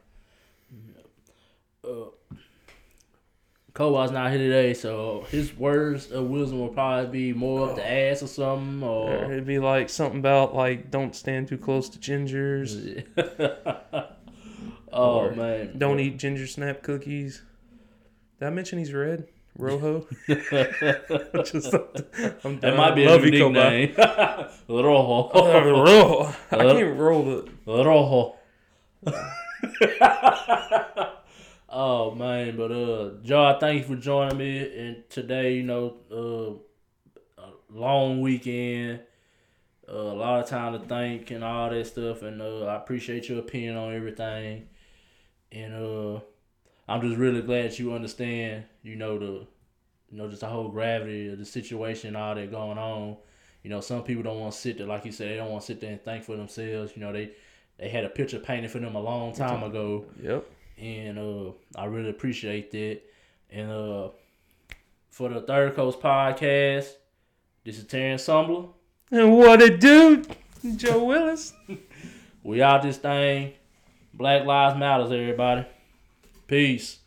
A: Uh, Kowa's not here today, so his words of wisdom will probably be more up the ass or something,
B: Or
A: or
B: it'd be like something about like don't stand too close to gingers,
A: oh man,
B: don't eat ginger snap cookies. Did I mention he's red? Rojo. Just, I'm
A: That might be a
B: Love
A: new
B: you, Koba.
A: nickname. Rojo.
B: Uh, Rojo. I can't roll the.
A: Rojo. oh man, but uh, Joe, I thank you for joining me. And today, you know, uh, a long weekend, uh, a lot of time to think and all that stuff. And uh, I appreciate your opinion on everything. And uh, I'm just really glad you understand, you know, the, you know, just the whole gravity of the situation, all that going on. You know, some people don't want to sit there, like you said, they don't want to sit there and think for themselves. You know, they they had a picture painted for them a long time ago,
B: Yep.
A: and uh, I really appreciate that. And uh, for the Third Coast podcast, this is Terrence Sumbler.
B: And what it do, Joe Willis?
A: We out this thing. Black Lives Matters, everybody. Peace.